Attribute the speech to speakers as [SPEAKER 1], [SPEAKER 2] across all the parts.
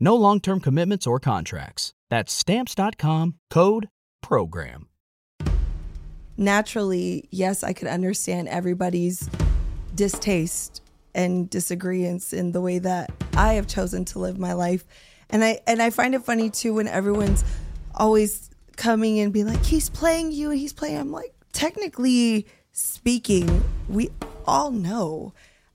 [SPEAKER 1] No long term commitments or contracts. That's Stamps.com code PROGRAM.
[SPEAKER 2] Naturally, yes, I could understand everybody's distaste and disagreements in the way that I have chosen to live my life. And I and I find it funny too when everyone's always coming and being like, he's playing you and he's playing. I'm like, technically speaking, we all know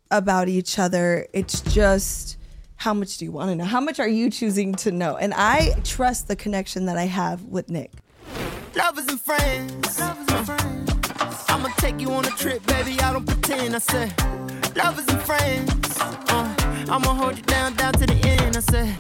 [SPEAKER 2] about each other. It's just how much do you want to know? How much are you choosing to know? And I trust the connection that I have with Nick.
[SPEAKER 3] Lovers and friends. Lovers and friends. I'ma take you on a trip, baby. I don't pretend. I said, lovers and friends. Uh, I'ma hold you down, down to the end. I said.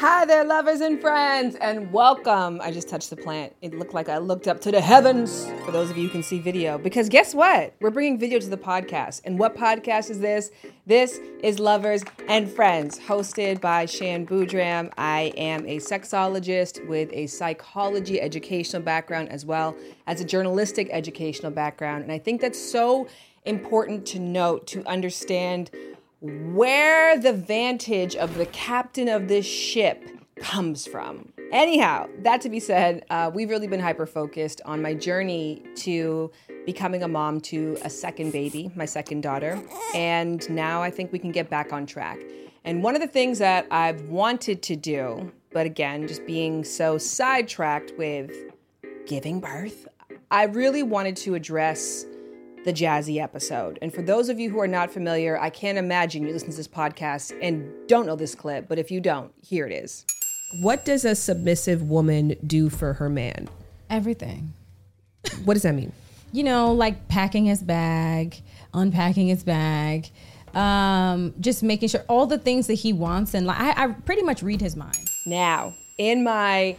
[SPEAKER 4] Hi there, lovers and friends, and welcome. I just touched the plant. It looked like I looked up to the heavens. For those of you who can see video, because guess what? We're bringing video to the podcast. And what podcast is this? This is Lovers and Friends, hosted by Shan Boodram. I am a sexologist with a psychology educational background as well as a journalistic educational background. And I think that's so important to note to understand where the vantage of the captain of this ship comes from. Anyhow, that to be said, uh, we've really been hyper focused on my journey to becoming a mom to a second baby, my second daughter. And now I think we can get back on track. And one of the things that I've wanted to do, but again, just being so sidetracked with giving birth, I really wanted to address the Jazzy episode. And for those of you who are not familiar, I can't imagine you listen to this podcast and don't know this clip, but if you don't, here it is. What does a submissive woman do for her man?
[SPEAKER 5] Everything.
[SPEAKER 4] What does that mean?
[SPEAKER 5] You know, like packing his bag, unpacking his bag, um, just making sure all the things that he wants. And like, I, I pretty much read his mind.
[SPEAKER 4] Now, in my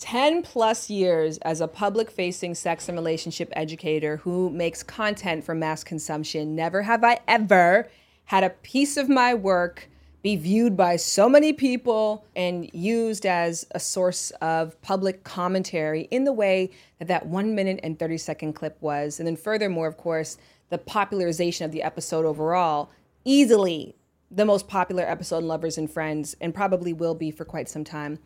[SPEAKER 4] 10 plus years as a public facing sex and relationship educator who makes content for mass consumption, never have I ever had a piece of my work be viewed by so many people and used as a source of public commentary in the way that that one minute and 30 second clip was. And then, furthermore, of course, the popularization of the episode overall, easily the most popular episode in Lovers and Friends, and probably will be for quite some time.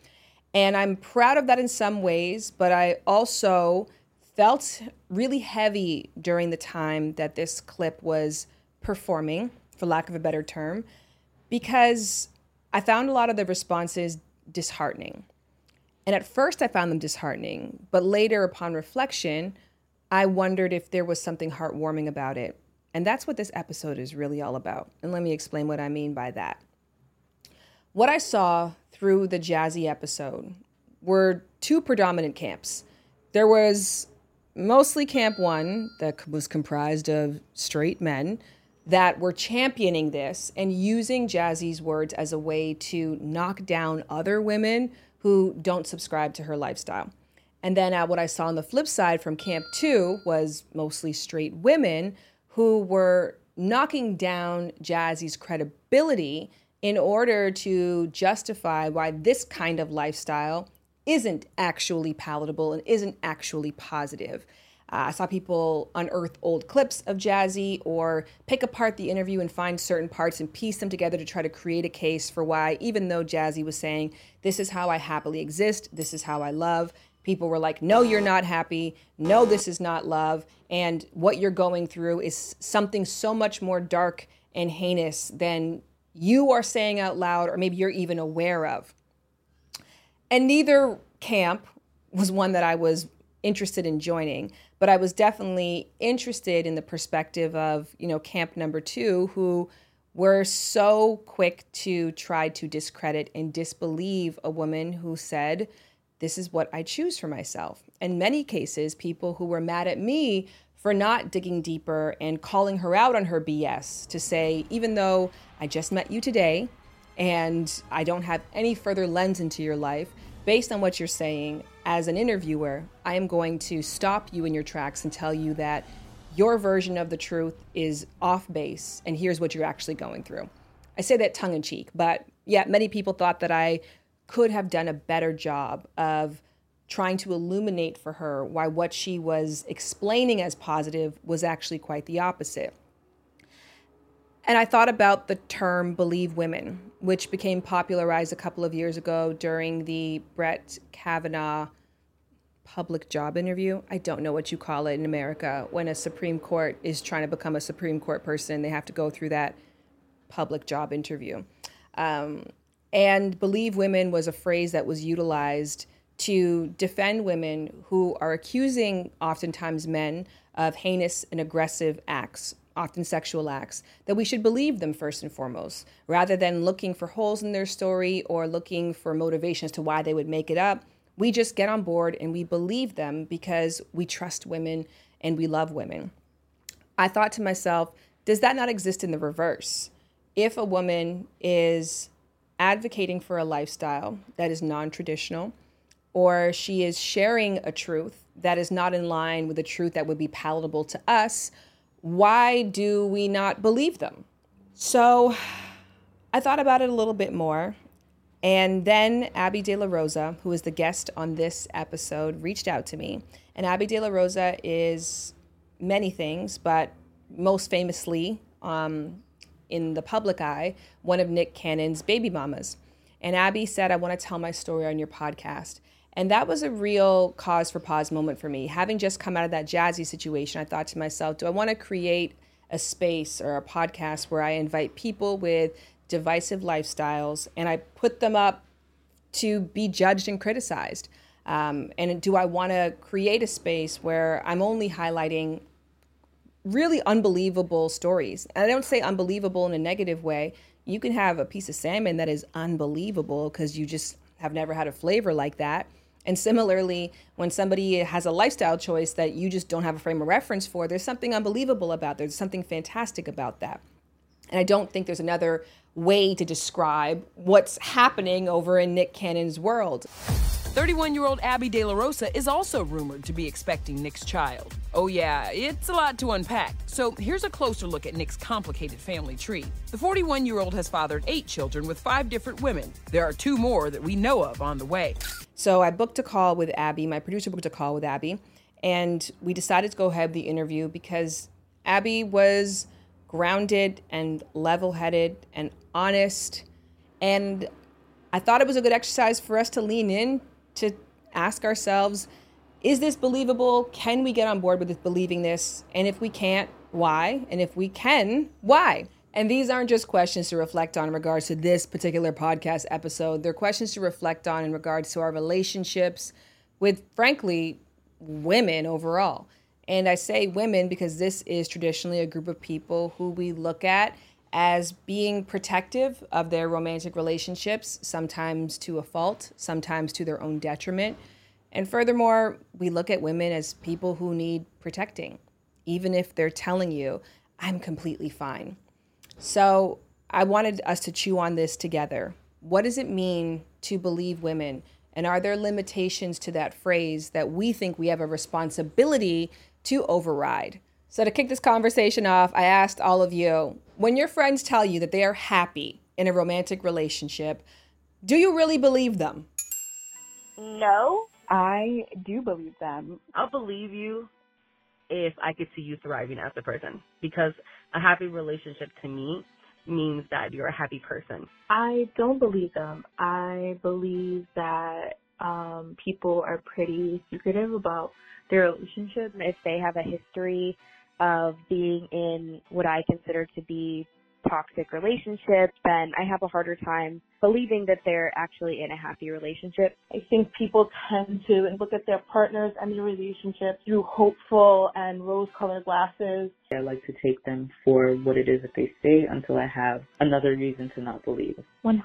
[SPEAKER 4] And I'm proud of that in some ways, but I also felt really heavy during the time that this clip was performing, for lack of a better term, because I found a lot of the responses disheartening. And at first, I found them disheartening, but later, upon reflection, I wondered if there was something heartwarming about it. And that's what this episode is really all about. And let me explain what I mean by that. What I saw through the Jazzy episode were two predominant camps. There was mostly Camp One, that was comprised of straight men that were championing this and using Jazzy's words as a way to knock down other women who don't subscribe to her lifestyle. And then uh, what I saw on the flip side from Camp Two was mostly straight women who were knocking down Jazzy's credibility in order to justify why this kind of lifestyle isn't actually palatable and isn't actually positive. Uh, I saw people unearth old clips of Jazzy or pick apart the interview and find certain parts and piece them together to try to create a case for why, even though Jazzy was saying, This is how I happily exist, this is how I love, people were like, No, you're not happy. No, this is not love. And what you're going through is something so much more dark and heinous than you are saying out loud, or maybe you're even aware of. And neither camp was one that I was interested in joining, but I was definitely interested in the perspective of, you know, camp number 2 who were so quick to try to discredit and disbelieve a woman who said, This is what I choose for myself. In many cases, people who were mad at me for not digging deeper and calling her out on her BS to say, even though I just met you today and I don't have any further lens into your life, based on what you're saying, as an interviewer, I am going to stop you in your tracks and tell you that your version of the truth is off base, and here's what you're actually going through. I say that tongue in cheek, but yeah, many people thought that I could have done a better job of trying to illuminate for her why what she was explaining as positive was actually quite the opposite. And I thought about the term believe women, which became popularized a couple of years ago during the Brett Kavanaugh public job interview. I don't know what you call it in America when a Supreme Court is trying to become a Supreme Court person. They have to go through that public job interview. Um, and believe women was a phrase that was utilized to defend women who are accusing oftentimes men of heinous and aggressive acts often sexual acts, that we should believe them first and foremost, rather than looking for holes in their story or looking for motivations to why they would make it up. We just get on board and we believe them because we trust women and we love women. I thought to myself, does that not exist in the reverse? If a woman is advocating for a lifestyle that is non traditional, or she is sharing a truth that is not in line with a truth that would be palatable to us, why do we not believe them? So I thought about it a little bit more and then Abby De La Rosa, who is the guest on this episode, reached out to me. And Abby De La Rosa is many things, but most famously, um, in the public eye, one of Nick Cannon's baby mamas. And Abby said, I want to tell my story on your podcast. And that was a real cause for pause moment for me. Having just come out of that jazzy situation, I thought to myself, do I want to create a space or a podcast where I invite people with divisive lifestyles and I put them up to be judged and criticized? Um, and do I want to create a space where I'm only highlighting really unbelievable stories? And I don't say unbelievable in a negative way. You can have a piece of salmon that is unbelievable because you just have never had a flavor like that. And similarly, when somebody has a lifestyle choice that you just don't have a frame of reference for, there's something unbelievable about. There's something fantastic about that. And I don't think there's another way to describe what's happening over in Nick Cannon's world.
[SPEAKER 6] 31 year old Abby De La Rosa is also rumored to be expecting Nick's child. Oh, yeah, it's a lot to unpack. So here's a closer look at Nick's complicated family tree. The 41 year old has fathered eight children with five different women. There are two more that we know of on the way.
[SPEAKER 4] So I booked a call with Abby. My producer booked a call with Abby. And we decided to go ahead with the interview because Abby was grounded and level headed and honest. And I thought it was a good exercise for us to lean in to ask ourselves is this believable? Can we get on board with believing this? And if we can't, why? And if we can, why? And these aren't just questions to reflect on in regards to this particular podcast episode. They're questions to reflect on in regards to our relationships with, frankly, women overall. And I say women because this is traditionally a group of people who we look at as being protective of their romantic relationships, sometimes to a fault, sometimes to their own detriment. And furthermore, we look at women as people who need protecting, even if they're telling you, I'm completely fine. So I wanted us to chew on this together. What does it mean to believe women? And are there limitations to that phrase that we think we have a responsibility to override? So, to kick this conversation off, I asked all of you when your friends tell you that they are happy in a romantic relationship, do you really believe them?
[SPEAKER 7] No.
[SPEAKER 8] I do believe them.
[SPEAKER 9] I'll believe you if I could see you thriving as a person because a happy relationship to me means that you're a happy person.
[SPEAKER 8] I don't believe them. I believe that um, people are pretty secretive about their relationship.
[SPEAKER 7] If they have a history of being in what I consider to be
[SPEAKER 10] toxic relationship, then I have a harder time believing that they're actually in a happy relationship.
[SPEAKER 8] I think people tend to look at their partners and their relationship through hopeful and rose-colored glasses.
[SPEAKER 11] I like to take them for what it is that they say until I have another reason to not believe.
[SPEAKER 12] 100%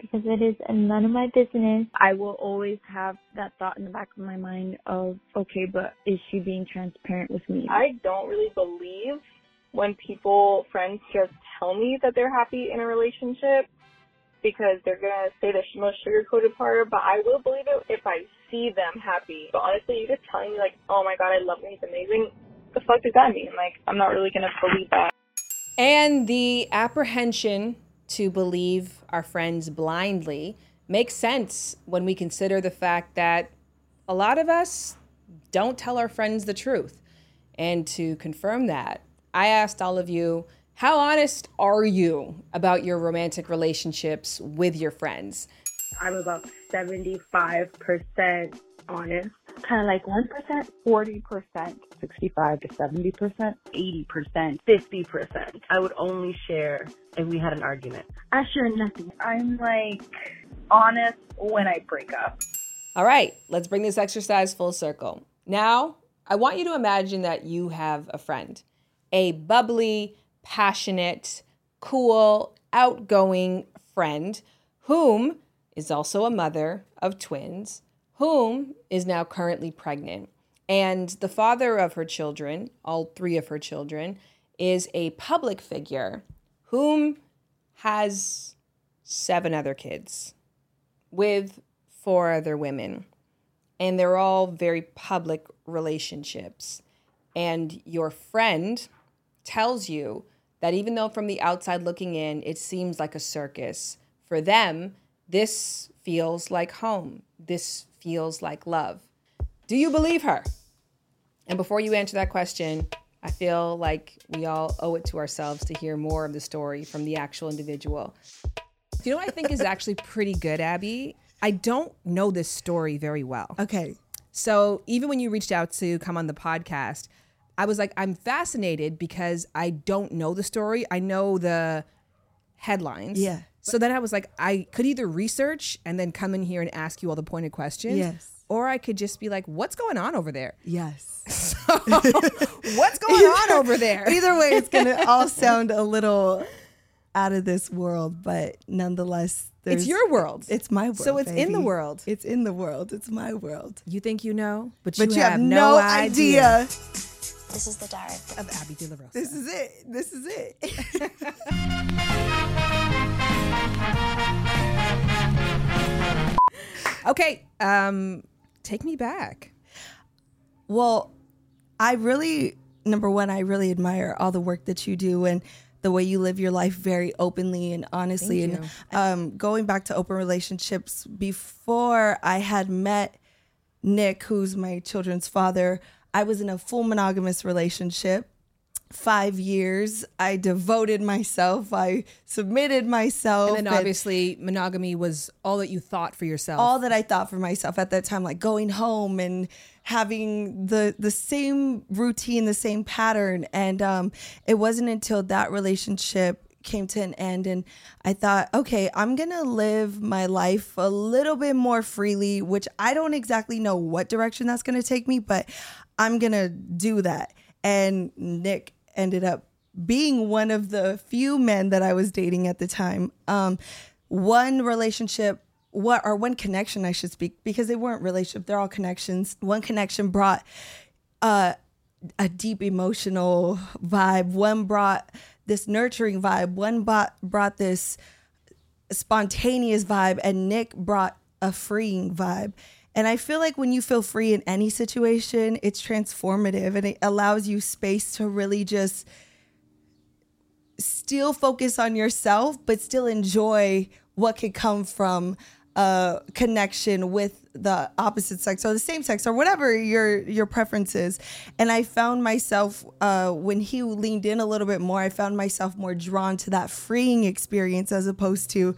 [SPEAKER 12] because it is none of my business.
[SPEAKER 13] I will always have that thought in the back of my mind of, okay, but is she being transparent with me?
[SPEAKER 14] I don't really believe when people, friends just tell me that they're happy in a relationship because they're gonna say the most sugar-coated part, but I will believe it if I see them happy. But honestly, you just telling me like, oh my god, I love him, he's amazing. The fuck does that mean? Like, I'm not really gonna believe that.
[SPEAKER 4] And the apprehension to believe our friends blindly makes sense when we consider the fact that a lot of us don't tell our friends the truth. And to confirm that, I asked all of you, how honest are you about your romantic relationships with your friends?
[SPEAKER 9] I'm about 75% honest.
[SPEAKER 8] Kind of like 1%, 40%,
[SPEAKER 11] 65 to 70%,
[SPEAKER 9] 80%, 50%. I would only share if we had an argument.
[SPEAKER 8] I share nothing. I'm like honest when I break up.
[SPEAKER 4] All right, let's bring this exercise full circle. Now, I want you to imagine that you have a friend, a bubbly, passionate, cool, outgoing friend whom is also a mother of twins, whom is now currently pregnant. And the father of her children, all three of her children, is a public figure whom has seven other kids with four other women. And they're all very public relationships. And your friend tells you that even though from the outside looking in, it seems like a circus, for them, this feels like home. This feels like love. Do you believe her? And before you answer that question, I feel like we all owe it to ourselves to hear more of the story from the actual individual. Do you know what I think is actually pretty good, Abby? I don't know this story very well.
[SPEAKER 2] Okay.
[SPEAKER 4] So even when you reached out to come on the podcast, I was like, I'm fascinated because I don't know the story. I know the headlines.
[SPEAKER 2] Yeah.
[SPEAKER 4] So then I was like, I could either research and then come in here and ask you all the pointed questions.
[SPEAKER 2] Yes.
[SPEAKER 4] Or I could just be like, what's going on over there?
[SPEAKER 2] Yes.
[SPEAKER 4] So, what's going on over there?
[SPEAKER 2] Either way, it's going to all sound a little out of this world, but nonetheless,
[SPEAKER 4] It's your world.
[SPEAKER 2] It's my world.
[SPEAKER 4] So it's in the world.
[SPEAKER 2] It's in the world. It's my world.
[SPEAKER 4] You think you know, but,
[SPEAKER 2] But
[SPEAKER 4] you,
[SPEAKER 2] you
[SPEAKER 4] have,
[SPEAKER 2] have
[SPEAKER 4] no,
[SPEAKER 2] no
[SPEAKER 4] idea.
[SPEAKER 2] idea.
[SPEAKER 12] This is the diary
[SPEAKER 4] of Abby De La Rosa.
[SPEAKER 2] This is it. This is it.
[SPEAKER 4] Okay, um, take me back.
[SPEAKER 2] Well, I really, number one, I really admire all the work that you do and the way you live your life very openly and honestly.
[SPEAKER 4] Thank
[SPEAKER 2] and um, going back to open relationships, before I had met Nick, who's my children's father, I was in a full monogamous relationship. Five years, I devoted myself. I submitted myself.
[SPEAKER 4] And then
[SPEAKER 2] and-
[SPEAKER 4] obviously monogamy was all that you thought for yourself.
[SPEAKER 2] all that I thought for myself at that time, like going home and having the the same routine, the same pattern. And um, it wasn't until that relationship came to an end and I thought, okay, I'm gonna live my life a little bit more freely, which I don't exactly know what direction that's gonna take me, but I'm gonna do that. And Nick ended up being one of the few men that I was dating at the time. Um, one relationship what or one connection I should speak because they weren't relationship they're all connections one connection brought uh, a deep emotional vibe one brought this nurturing vibe. One brought brought this spontaneous vibe and Nick brought a freeing vibe. And I feel like when you feel free in any situation it's transformative and it allows you space to really just still focus on yourself, but still enjoy what could come from connection with the opposite sex or the same sex or whatever your your preference is. And I found myself uh, when he leaned in a little bit more, I found myself more drawn to that freeing experience as opposed to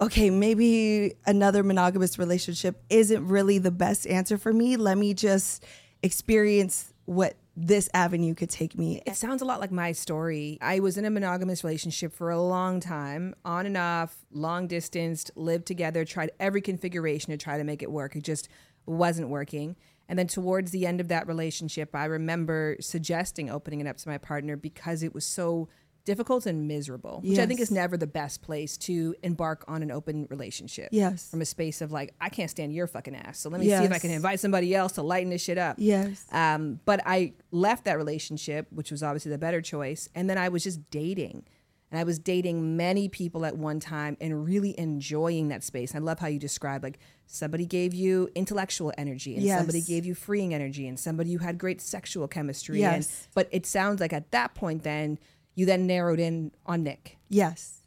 [SPEAKER 2] okay, maybe another monogamous relationship isn't really the best answer for me. Let me just experience what this avenue could take me.
[SPEAKER 4] It sounds a lot like my story. I was in a monogamous relationship for a long time, on and off, long distance, lived together, tried every configuration to try to make it work. It just wasn't working. And then towards the end of that relationship, I remember suggesting opening it up to my partner because it was so difficult and miserable, which I think is never the best place to embark on an open relationship.
[SPEAKER 2] Yes.
[SPEAKER 4] From a space of like, I can't stand your fucking ass. So let me see if I can invite somebody else to lighten this shit up.
[SPEAKER 2] Yes.
[SPEAKER 4] Um, but I left that relationship, which was obviously the better choice. And then I was just dating. And I was dating many people at one time and really enjoying that space. I love how you describe like somebody gave you intellectual energy and
[SPEAKER 2] Yes.
[SPEAKER 4] somebody gave you freeing energy and somebody you had great sexual chemistry.
[SPEAKER 2] Yes.
[SPEAKER 4] And, but it sounds like at that point, then you then narrowed in on Nick.
[SPEAKER 2] Yes,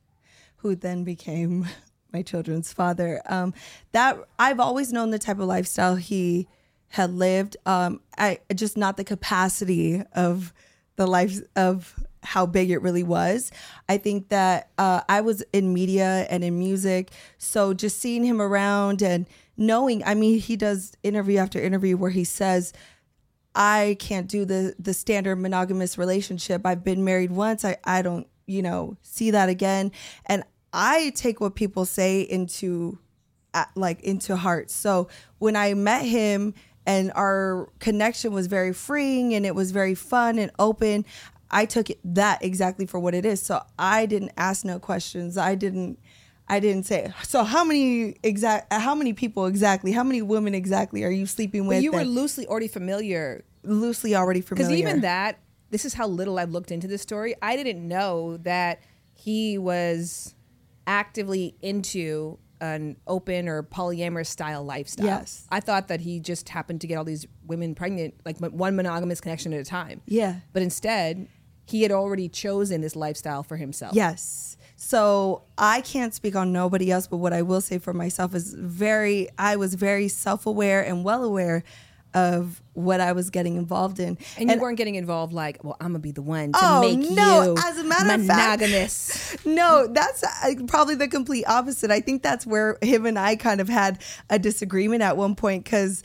[SPEAKER 2] who then became my children's father. Um, that I've always known the type of lifestyle he had lived. Um, I just not the capacity of the life of how big it really was. I think that uh, I was in media and in music, so just seeing him around and knowing. I mean, he does interview after interview where he says. I can't do the the standard monogamous relationship. I've been married once. I I don't, you know, see that again. And I take what people say into uh, like into heart. So when I met him and our connection was very freeing and it was very fun and open, I took that exactly for what it is. So I didn't ask no questions. I didn't I didn't say, so how many exact how many people exactly, how many women exactly are you sleeping with?
[SPEAKER 4] But you were loosely already familiar.
[SPEAKER 2] loosely already familiar.
[SPEAKER 4] Because even that, this is how little I've looked into this story. I didn't know that he was actively into an open or polyamorous style lifestyle.
[SPEAKER 2] Yes.
[SPEAKER 4] I thought that he just happened to get all these women pregnant, like one monogamous connection at a time.
[SPEAKER 2] Yeah.
[SPEAKER 4] But instead, he had already chosen this lifestyle for himself.
[SPEAKER 2] Yes. So I can't speak on nobody else, but what I will say for myself is very, I was very self aware and well aware of what I was getting involved in.
[SPEAKER 4] And you weren't getting involved like, well, I'm gonna be the one to
[SPEAKER 2] oh,
[SPEAKER 4] make
[SPEAKER 2] no.
[SPEAKER 4] you
[SPEAKER 2] As a matter of fact,
[SPEAKER 4] monogamous.
[SPEAKER 2] no, that's uh, probably the complete opposite. I think that's where him and I kind of had a disagreement at one point because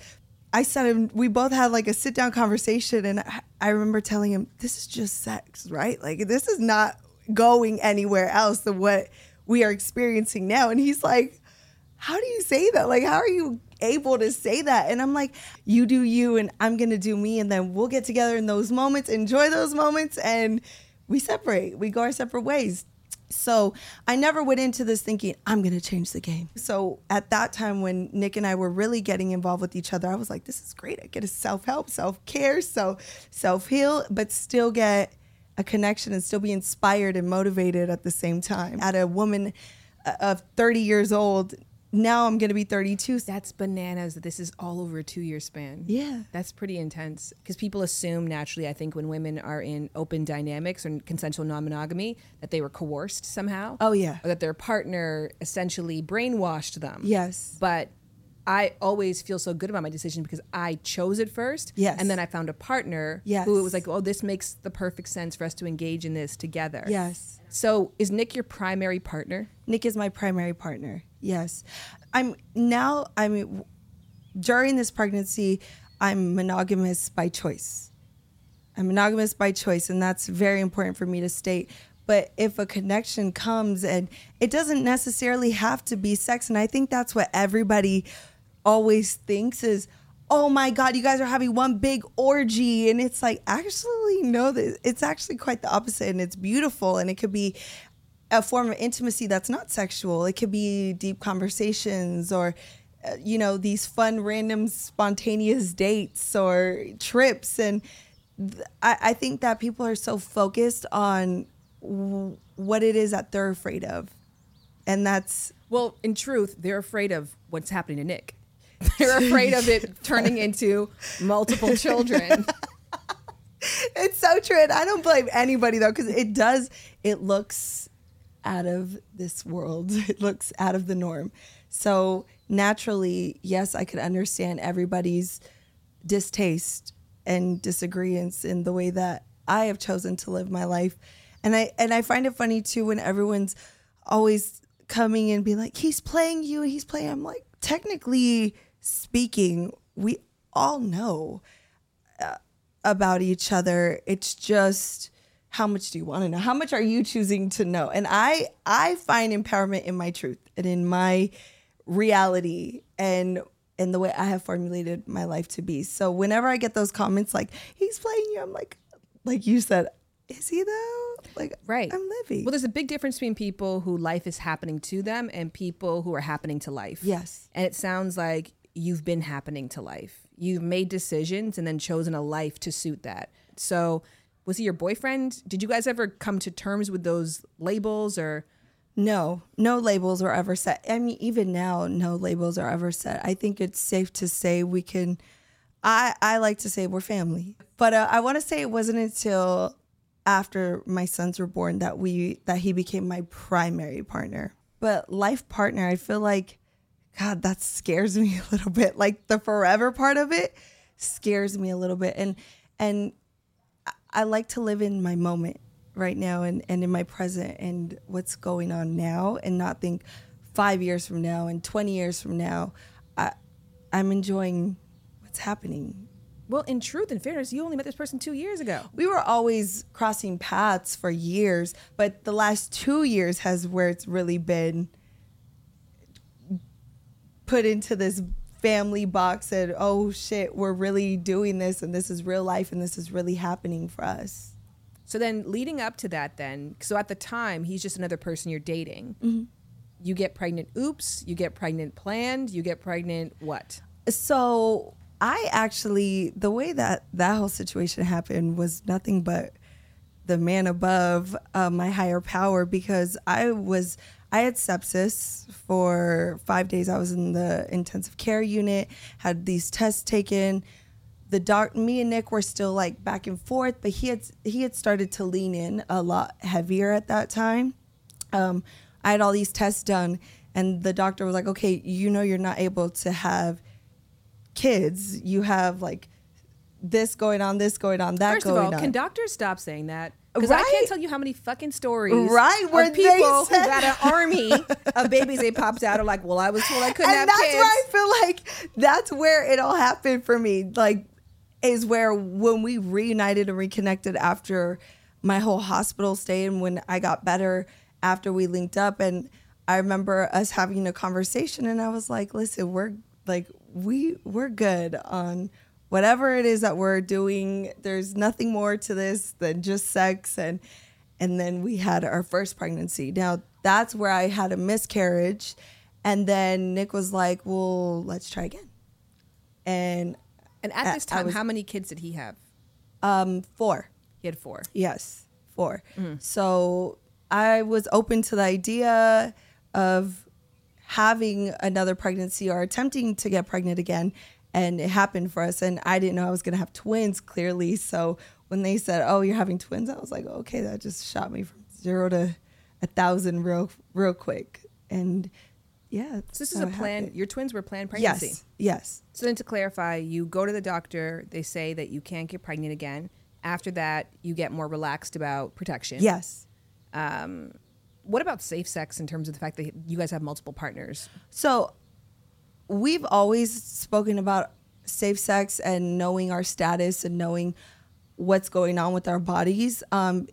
[SPEAKER 2] I said him, we both had like a sit down conversation, and I, I remember telling him, "This is just sex, right? Like this is not going anywhere else than what we are experiencing now." And he's like, "How do you say that? Like, how are you?" able to say that and i'm like you do you and i'm gonna do me and then we'll get together in those moments enjoy those moments and we separate we go our separate ways so I never went into this thinking I'm going to change the game. So at that time when Nick and I were really getting involved with each other, I was like, this is great. I get a self-help, self-care, so self-heal, but still get a connection and still be inspired and motivated at the same time. At a woman uh, of 30 years old, now I'm going to be 32.
[SPEAKER 4] That's bananas that this is all over a two year span.
[SPEAKER 2] Yeah.
[SPEAKER 4] That's pretty intense because people assume naturally, I think, when women are in open dynamics or consensual non monogamy, that they were coerced somehow.
[SPEAKER 2] Oh, yeah.
[SPEAKER 4] Or that their partner essentially brainwashed them.
[SPEAKER 2] Yes.
[SPEAKER 4] But I always feel so good about my decision because I chose it first.
[SPEAKER 2] Yes.
[SPEAKER 4] And then I found a partner
[SPEAKER 2] Yes.
[SPEAKER 4] who was like, oh, this makes the perfect sense for us to engage in this together.
[SPEAKER 2] Yes.
[SPEAKER 4] So is Nick your primary partner?
[SPEAKER 2] Nick is my primary partner. Yes. I'm now I mean during this pregnancy I'm monogamous by choice. I'm monogamous by choice and that's very important for me to state. But if a connection comes and it doesn't necessarily have to be sex and I think that's what everybody always thinks is oh my god you guys are having one big orgy. And it's like actually no it's actually quite the opposite and it's beautiful and it could be a form of intimacy that's not sexual. It could be deep conversations or uh, you know these fun random spontaneous dates or trips. And I, think that people are so focused on what it is that they're afraid of. And that's
[SPEAKER 4] Well, in truth, they're afraid of what's happening to Nick. They're afraid of it turning into multiple children.
[SPEAKER 2] it's so true and i don't blame anybody though because it does it looks out of this world. It looks out of the norm. So naturally yes i could understand everybody's distaste and disagreements in the way that i have chosen to live my life. And i and i find it funny too when everyone's always coming and being like he's playing you and he's playing i'm like technically speaking we all know uh, about each other. It's just how much do you want to know? How much are you choosing to know? And I I find empowerment in my truth and in my reality and in the way I have formulated my life to be. So whenever I get those comments like he's playing you, I'm like like you said, is he though? Like
[SPEAKER 4] right.
[SPEAKER 2] I'm living.
[SPEAKER 4] Well, there's a big difference between people who life is happening to them and people who are happening to life.
[SPEAKER 2] Yes.
[SPEAKER 4] And it sounds like you've been happening to life. You've made decisions and then chosen a life to suit that. So, was he your boyfriend? Did you guys ever come to terms with those labels or
[SPEAKER 2] No, no labels are ever set. I mean, even now, no labels are ever set. I think it's safe to say we can. I I like to say we're family, but uh, I want to say it wasn't until after my sons were born that we that he became my primary partner. But life partner, I feel like, God, that scares me a little bit. Like the forever part of it scares me a little bit, and and I- like to live in my moment right now and, and in my present and what's going on now and not think five years from now and 20 years from now. I, I'm enjoying what's happening.
[SPEAKER 4] Well, in truth and fairness, you only met this person two years ago.
[SPEAKER 2] We were always crossing paths for years, but the last two years has where it's really been put into this family box and oh shit, we're really doing this and this is real life and this is really happening for us.
[SPEAKER 4] So then, leading up to that, then, so at the time, he's just another person you're dating. Mm-hmm. You get pregnant, oops. You get pregnant planned. You get pregnant, what?
[SPEAKER 2] So I actually, the way that that whole situation happened was nothing but the man above, uh, my higher power, because I was, I had sepsis for five days. I was in the intensive care unit, had these tests taken. The doc, me and Nick were still like back and forth, but he had he had started to lean in a lot heavier at that time. Um, I had all these tests done, and the doctor was like, "Okay, you know you're not able to have kids. You have like this going on, this going on, that
[SPEAKER 4] First of all,
[SPEAKER 2] on."
[SPEAKER 4] can doctors stop saying that? Because I can't tell you how many fucking stories
[SPEAKER 2] Right, where
[SPEAKER 4] people who got an army of babies they popped out are like, well, I was told I couldn't
[SPEAKER 2] and
[SPEAKER 4] have
[SPEAKER 2] that's
[SPEAKER 4] kids.
[SPEAKER 2] where I feel like that's where it all happened for me. Like, is where when we reunited and reconnected after my whole hospital stay and when I got better after we linked up. And I remember us having a conversation, and I was like, "Listen, we're like we we're good on." Whatever it is that we're doing, there's nothing more to this than just sex and and then we had our first pregnancy. Now that's where I had a miscarriage, and then Nick was like, "Well, let's try again." And
[SPEAKER 4] and at this time,
[SPEAKER 2] was-
[SPEAKER 4] how many kids did he have?
[SPEAKER 2] Um, four.
[SPEAKER 4] He had four.
[SPEAKER 2] Yes, 4 So I was open to the idea of having another pregnancy or attempting to get pregnant again. And it happened for us. And I didn't know I was going to have twins clearly. So when they said, oh, you're having twins, I was like, okay, that just shot me from zero to a thousand real, real quick. And yeah.
[SPEAKER 4] So this is a plan. Your twins were planned pregnancy.
[SPEAKER 2] Yes. Yes.
[SPEAKER 4] So then, to clarify, you go to the doctor. They say that you can't get pregnant again. After that, you get more relaxed about protection.
[SPEAKER 2] Yes.
[SPEAKER 4] Um, what about safe sex in terms of the fact that you guys have multiple partners?
[SPEAKER 2] So we've always spoken about safe sex and knowing our status and knowing what's going on with our bodies. Um,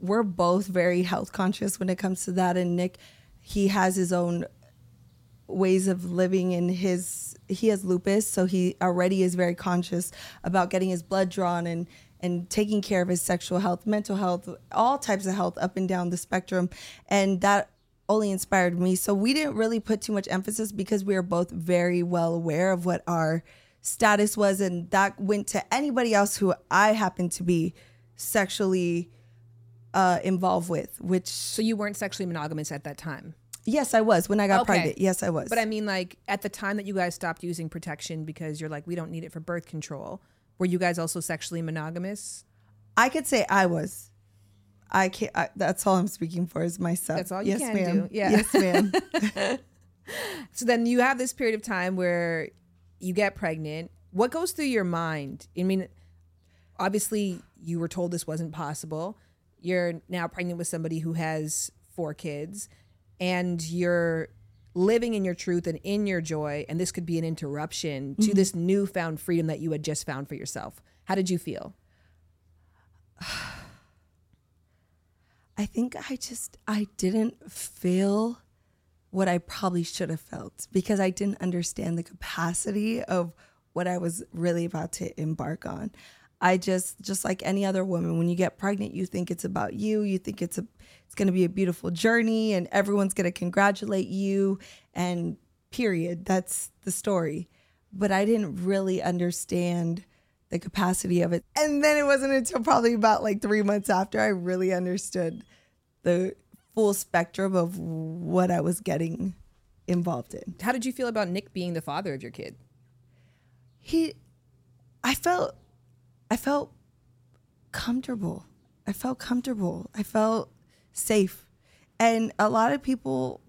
[SPEAKER 2] we're both very health conscious when it comes to that. And Nick, he has his own ways of living in his he has lupus so he already is very conscious about getting his blood drawn and and taking care of his sexual health mental health all types of health up and down the spectrum and that only inspired me so we didn't really put too much emphasis because we were both very well aware of what our status was and that went to anybody else who i happened to be sexually uh, involved with which
[SPEAKER 4] So you weren't sexually monogamous at that time.
[SPEAKER 2] yes i was when i got
[SPEAKER 4] Okay.
[SPEAKER 2] pregnant yes i was
[SPEAKER 4] But I mean, like at the time that you guys stopped using protection because you're like, we don't need it for birth control. Were you guys also sexually monogamous?
[SPEAKER 2] I could say I was. I can't. I, that's all I'm speaking for is myself.
[SPEAKER 4] That's all you
[SPEAKER 2] yes,
[SPEAKER 4] can
[SPEAKER 2] ma'am.
[SPEAKER 4] do. Yeah.
[SPEAKER 2] Yes, ma'am.
[SPEAKER 4] So then you have this period of time where you get pregnant. What goes through your mind? I mean, obviously you were told this wasn't possible. You're now pregnant with somebody who has four kids and you're living in your truth and in your joy and this could be an interruption to
[SPEAKER 2] Mhm.
[SPEAKER 4] this newfound freedom that you had just found for yourself. How did you feel?
[SPEAKER 2] I think I just I didn't feel what I probably should have felt because I didn't understand the capacity of what I was really about to embark on. I just just like any other woman when you get pregnant you think it's about you, you think it's a it's going to be a beautiful journey and everyone's going to congratulate you and period. That's the story. But I didn't really understand the capacity of it. And then it wasn't until probably about like 3 months after I really understood the full spectrum of what I was getting involved in.
[SPEAKER 4] How did you feel about Nick being the father of your kid?
[SPEAKER 2] He I felt I felt comfortable. I felt comfortable. I felt safe. And a lot of people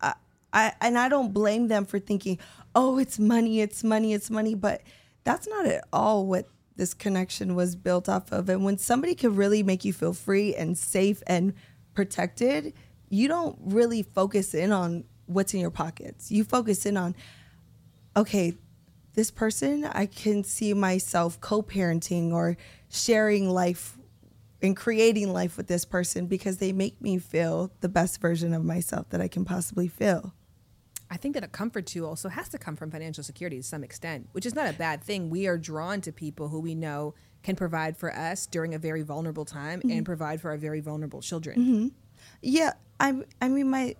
[SPEAKER 2] I, I and I don't blame them for thinking, "Oh, it's money, it's money, it's money," but that's not at all what this connection was built off of. And when somebody can really make you feel free and safe and protected, you don't really focus in on what's in your pockets. You focus in on, okay, this person, I can see myself co parenting or sharing life and creating life with this person because they make me feel the best version of myself that I can possibly feel.
[SPEAKER 4] I think that a comfort too also has to come from financial security to some extent, which is not a bad thing. We are drawn to people who we know can provide for us during a very vulnerable time
[SPEAKER 2] Mhm.
[SPEAKER 4] and provide for our very vulnerable children.
[SPEAKER 2] hmm Yeah, I I mean my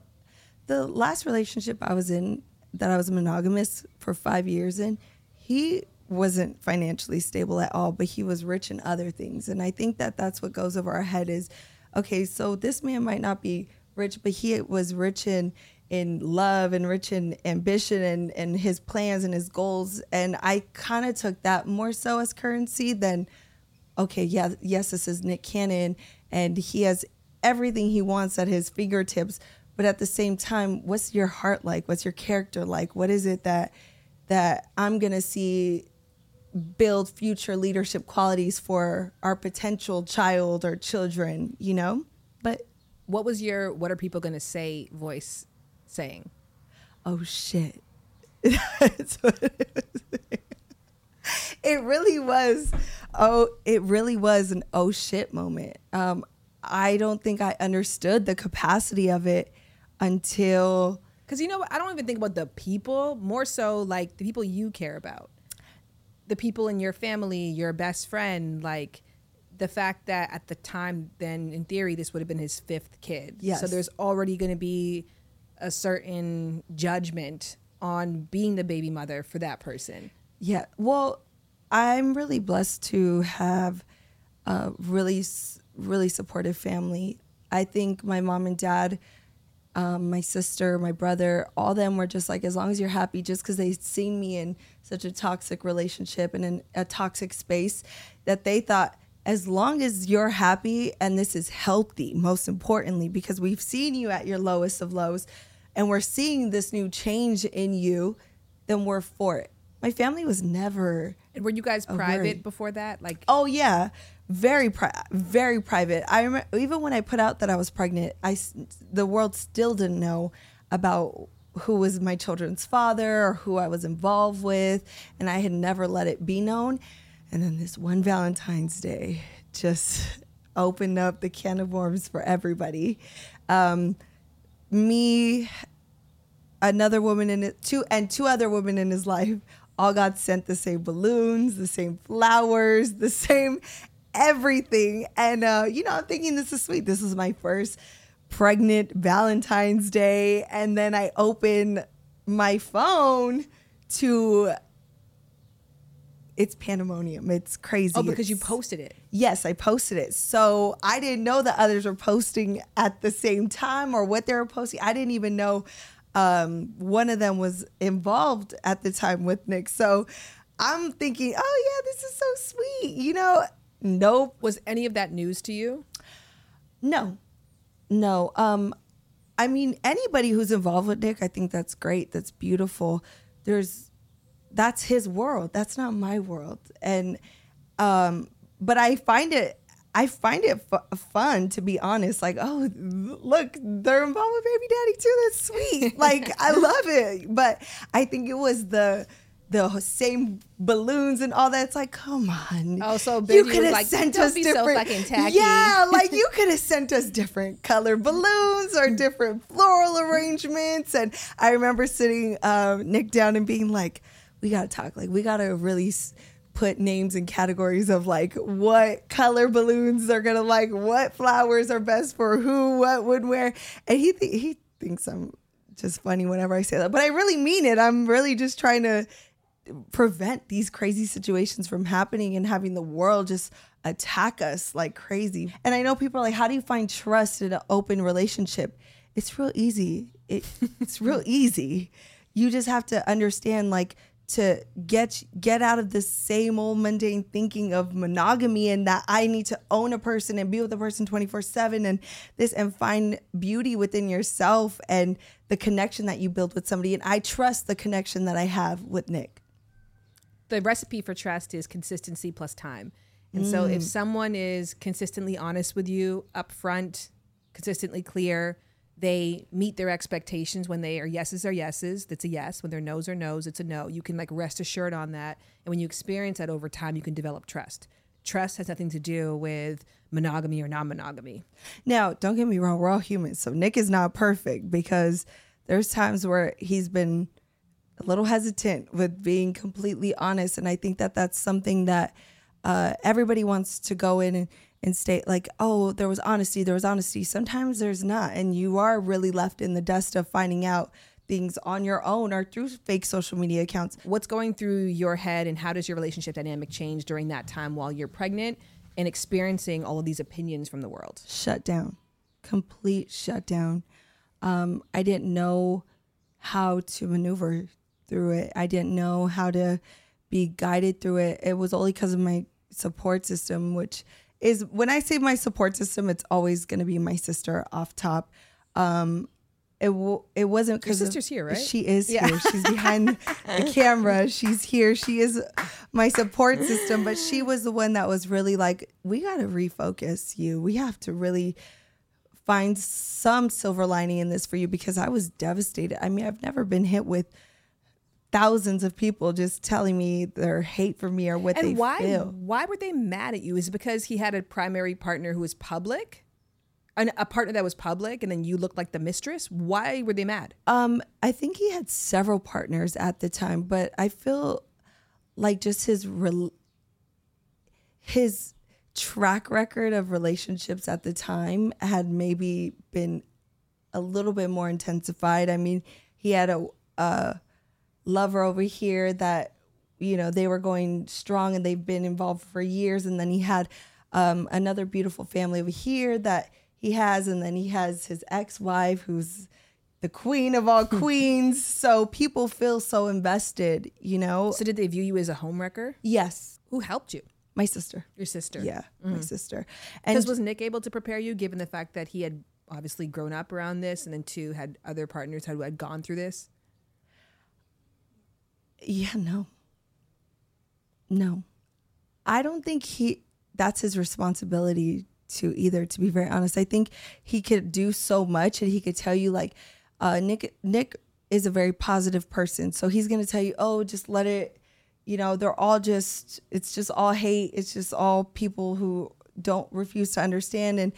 [SPEAKER 2] the last relationship I was in that I was monogamous for five years in, he wasn't financially stable at all, but he was rich in other things, and I think that that's what goes over our head is, okay, so this man might not be rich, but he was rich in in love and rich in ambition and and his plans and his goals, and I kind of took that more so as currency than okay, yeah, yes, this is Nick Cannon, and he has everything he wants at his fingertips. But at the same time, what's your heart like? What's your character like? What is it that that I'm gonna see build future leadership qualities for our potential child or children? You know, but
[SPEAKER 4] what was your "What are people gonna say" voice saying?
[SPEAKER 2] Oh shit! That's what it was. It really was. Oh, it really was an oh shit moment. Um, I don't think I understood the capacity of it until
[SPEAKER 4] Because you know what? I don't even think about the people, more so like the people you care about. The people in your family, your best friend, like the fact that at the time, then in theory, this would have been his fifth kid.
[SPEAKER 2] Yes.
[SPEAKER 4] So there's already going to be a certain judgment on being the baby mother for that person.
[SPEAKER 2] Yeah. Well, I'm really blessed to have a really, really supportive family. I think my mom and dad, um, my sister, my brother, all them were just like, as long as you're happy, just because they'd seen me in such a toxic relationship and in a toxic space, that they thought, as long as you're happy and this is healthy, most importantly, because we've seen you at your lowest of lows and we're seeing this new change in you, then we're for it. My family was never.
[SPEAKER 4] And were you guys private before that? Like,
[SPEAKER 2] Oh yeah, very pri- very private. I remember even when I put out that I was pregnant, I the world still didn't know about who was my children's father or who I was involved with, and I had never let it be known. And then this one Valentine's Day just opened up the can of worms for everybody. Um, me, another woman in it, two and two other women in his life all got sent the same balloons, the same flowers, the same everything. And uh, you know, I'm thinking this is sweet. This is my first pregnant Valentine's Day, and then I open my phone to it's pandemonium. It's crazy.
[SPEAKER 4] oh, because you posted it.
[SPEAKER 2] Yes, I posted it. So I didn't know that others were posting at the same time or what they were posting. I didn't even know um, one of them was involved at the time with Nick. So I'm thinking, oh, yeah, this is so sweet. You know, nope.
[SPEAKER 4] Was any of that news to you?
[SPEAKER 2] No, no. Um, I mean, anybody who's involved with Nick, I think that's great. That's beautiful. There's, that's his world. That's not my world. And, um, but I find it, I find it fu- fun to be honest. Like, oh, look, they're involved with baby daddy too. That's sweet. like, I love it. But I think it was the, the same balloons and all that. It's like, come on.
[SPEAKER 4] Oh, so
[SPEAKER 2] you could have
[SPEAKER 4] like,
[SPEAKER 2] sent
[SPEAKER 4] "Don't
[SPEAKER 2] us
[SPEAKER 4] be so fucking tacky."
[SPEAKER 2] Yeah, like you could have sent us different color balloons or different floral arrangements. And I remember sitting um, Nick down and being like, we gotta talk. Like we gotta really. Put names and categories of like what color balloons are gonna like, what flowers are best for who, what would wear, and he th- he thinks I'm just funny whenever I say that, but I really mean it. I'm really just trying to prevent these crazy situations from happening and having the world just attack us like crazy. And I know people are like, how do you find trust in an open relationship? It's real easy. It, it's real easy. You just have to understand like to get get out of the same old mundane thinking of monogamy and that I need to own a person and be with a person 24/7 and this and find beauty within yourself and the connection that you build with somebody and I trust the connection that I have with Nick.
[SPEAKER 4] the recipe for trust is consistency plus time. And so if
[SPEAKER 2] Mm.
[SPEAKER 4] someone is consistently honest with you upfront, consistently clear, they meet their expectations when they are yeses are yeses, that's a yes. When they're no's are no's, it's a no. You can like rest assured on that. And when you experience that over time, you can develop trust. Trust has nothing to do with monogamy or non-monogamy.
[SPEAKER 2] Now, don't get me wrong, we're all humans. So Nick is not perfect because there's times where he's been a little hesitant with being completely honest. And I think that that's something that uh, everybody wants to go in and, and state, like, oh, there was honesty, there was honesty. Sometimes there's not. And you are really left in the dust of finding out things on your own or through fake social media accounts.
[SPEAKER 4] What's going through your head and how does your relationship dynamic change during that time while you're pregnant and experiencing all of these opinions from the world?
[SPEAKER 2] shut down, complete shutdown. Um, I didn't know how to maneuver through it. I didn't know how to be guided through it. It was only because of my support system, which is when I say my support system, it's always going to be my sister off top. Um, it w- it wasn't because
[SPEAKER 4] sister's here, right?
[SPEAKER 2] She is
[SPEAKER 4] Yeah.
[SPEAKER 2] here. She's behind the camera. She's here. She is my support system, but she was the one that was really like, we got to refocus you. We have to really find some silver lining in this for you because I was devastated. I mean, I've never been hit with thousands of people just telling me their hate for me or what they feel.
[SPEAKER 4] and why
[SPEAKER 2] feel.
[SPEAKER 4] why were they mad at you? Is it because he had a primary partner who was public? An, a partner that was public and then you looked like the mistress? Why were they mad?
[SPEAKER 2] Um, I think he had several partners at the time, but I feel like just his rel- his track record of relationships at the time had maybe been a little bit more intensified. I mean, he had a, a lover over here that you know they were going strong and they've been involved for years, and then he had um, another beautiful family over here that he has, and then he has his ex-wife who's the queen of all queens. So people feel so invested, you know.
[SPEAKER 4] So did they view you as a homewrecker?
[SPEAKER 2] Yes.
[SPEAKER 4] Who helped you?
[SPEAKER 2] My sister.
[SPEAKER 4] Your sister.
[SPEAKER 2] Yeah, my
[SPEAKER 4] Mhm.
[SPEAKER 2] sister. And
[SPEAKER 4] was Nick able to prepare you, given the fact that he had obviously grown up around this, and then two had other partners who had gone through this?
[SPEAKER 2] Yeah, no. No. I don't think he that's his responsibility to either to be very honest. I think he could do so much and he could tell you like uh Nick Nick is a very positive person. So he's going to tell you, "Oh, just let it you know, they're all just it's just all hate. It's just all people who don't refuse to understand and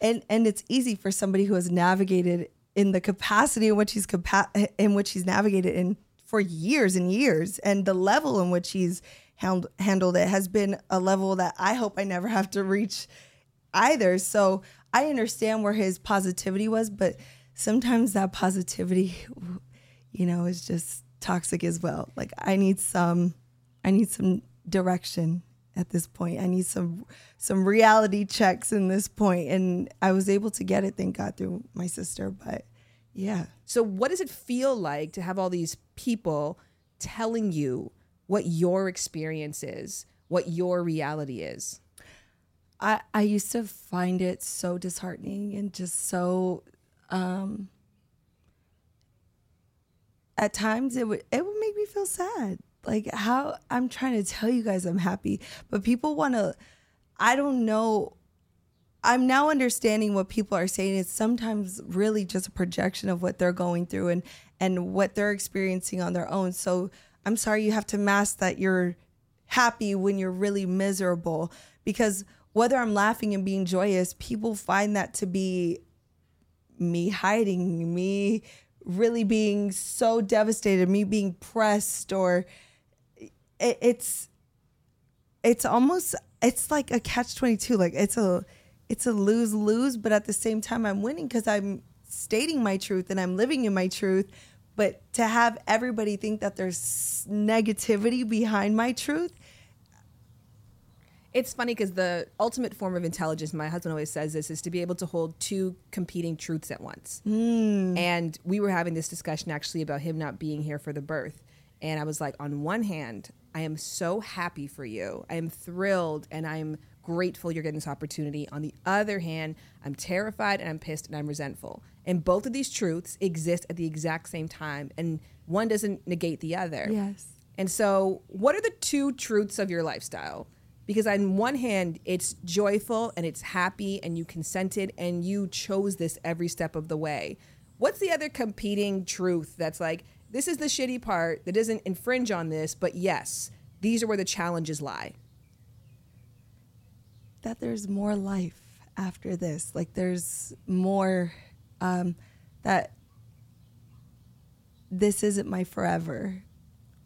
[SPEAKER 2] and and it's easy for somebody who has navigated in the capacity in which he's capa- in which he's navigated in for years and years and the level in which he's hand- handled it has been a level that I hope I never have to reach either so I understand where his positivity was but sometimes that positivity you know is just toxic as well like I need some I need some direction at this point. I need some some reality checks in this point and I was able to get it thank God through my sister, but yeah.
[SPEAKER 4] So, what does it feel like to have all these people telling you what your experience is, what your reality is?
[SPEAKER 2] I I used to find it so disheartening and just so um at times it would it would make me feel sad. Like how I'm trying to tell you guys I'm happy, but people want to I don't know I'm now understanding what people are saying is sometimes really just a projection of what they're going through and and what they're experiencing on their own. So I'm sorry you have to mask that you're happy when you're really miserable because whether I'm laughing and being joyous, people find that to be me hiding, me really being so devastated, me being pressed or it, it's it's almost it's like a catch 22 like it's a it's a lose lose but at the same time I'm winning cuz I'm stating my truth and I'm living in my truth but to have everybody think that there's negativity behind my truth
[SPEAKER 4] It's funny because the ultimate form of intelligence, my husband always says this, is to be able to hold two competing truths at once. Hmm. And we were having this discussion actually about him not being here for the birth. And I was like, on one hand, I am so happy for you. I am thrilled and I'm grateful you're getting this opportunity. On the other hand, I'm terrified and I'm pissed and I'm resentful. And both of these truths exist at the exact same time. And one doesn't negate the other.
[SPEAKER 2] Yes.
[SPEAKER 4] And so, what are the two truths of your lifestyle? Because on one hand, it's joyful and it's happy and you consented and you chose this every step of the way. What's the other competing truth that's like, this is the shitty part that doesn't infringe on this, but yes, these are where the challenges lie?
[SPEAKER 2] That there's more life after this. Like there's more um, that this isn't my forever.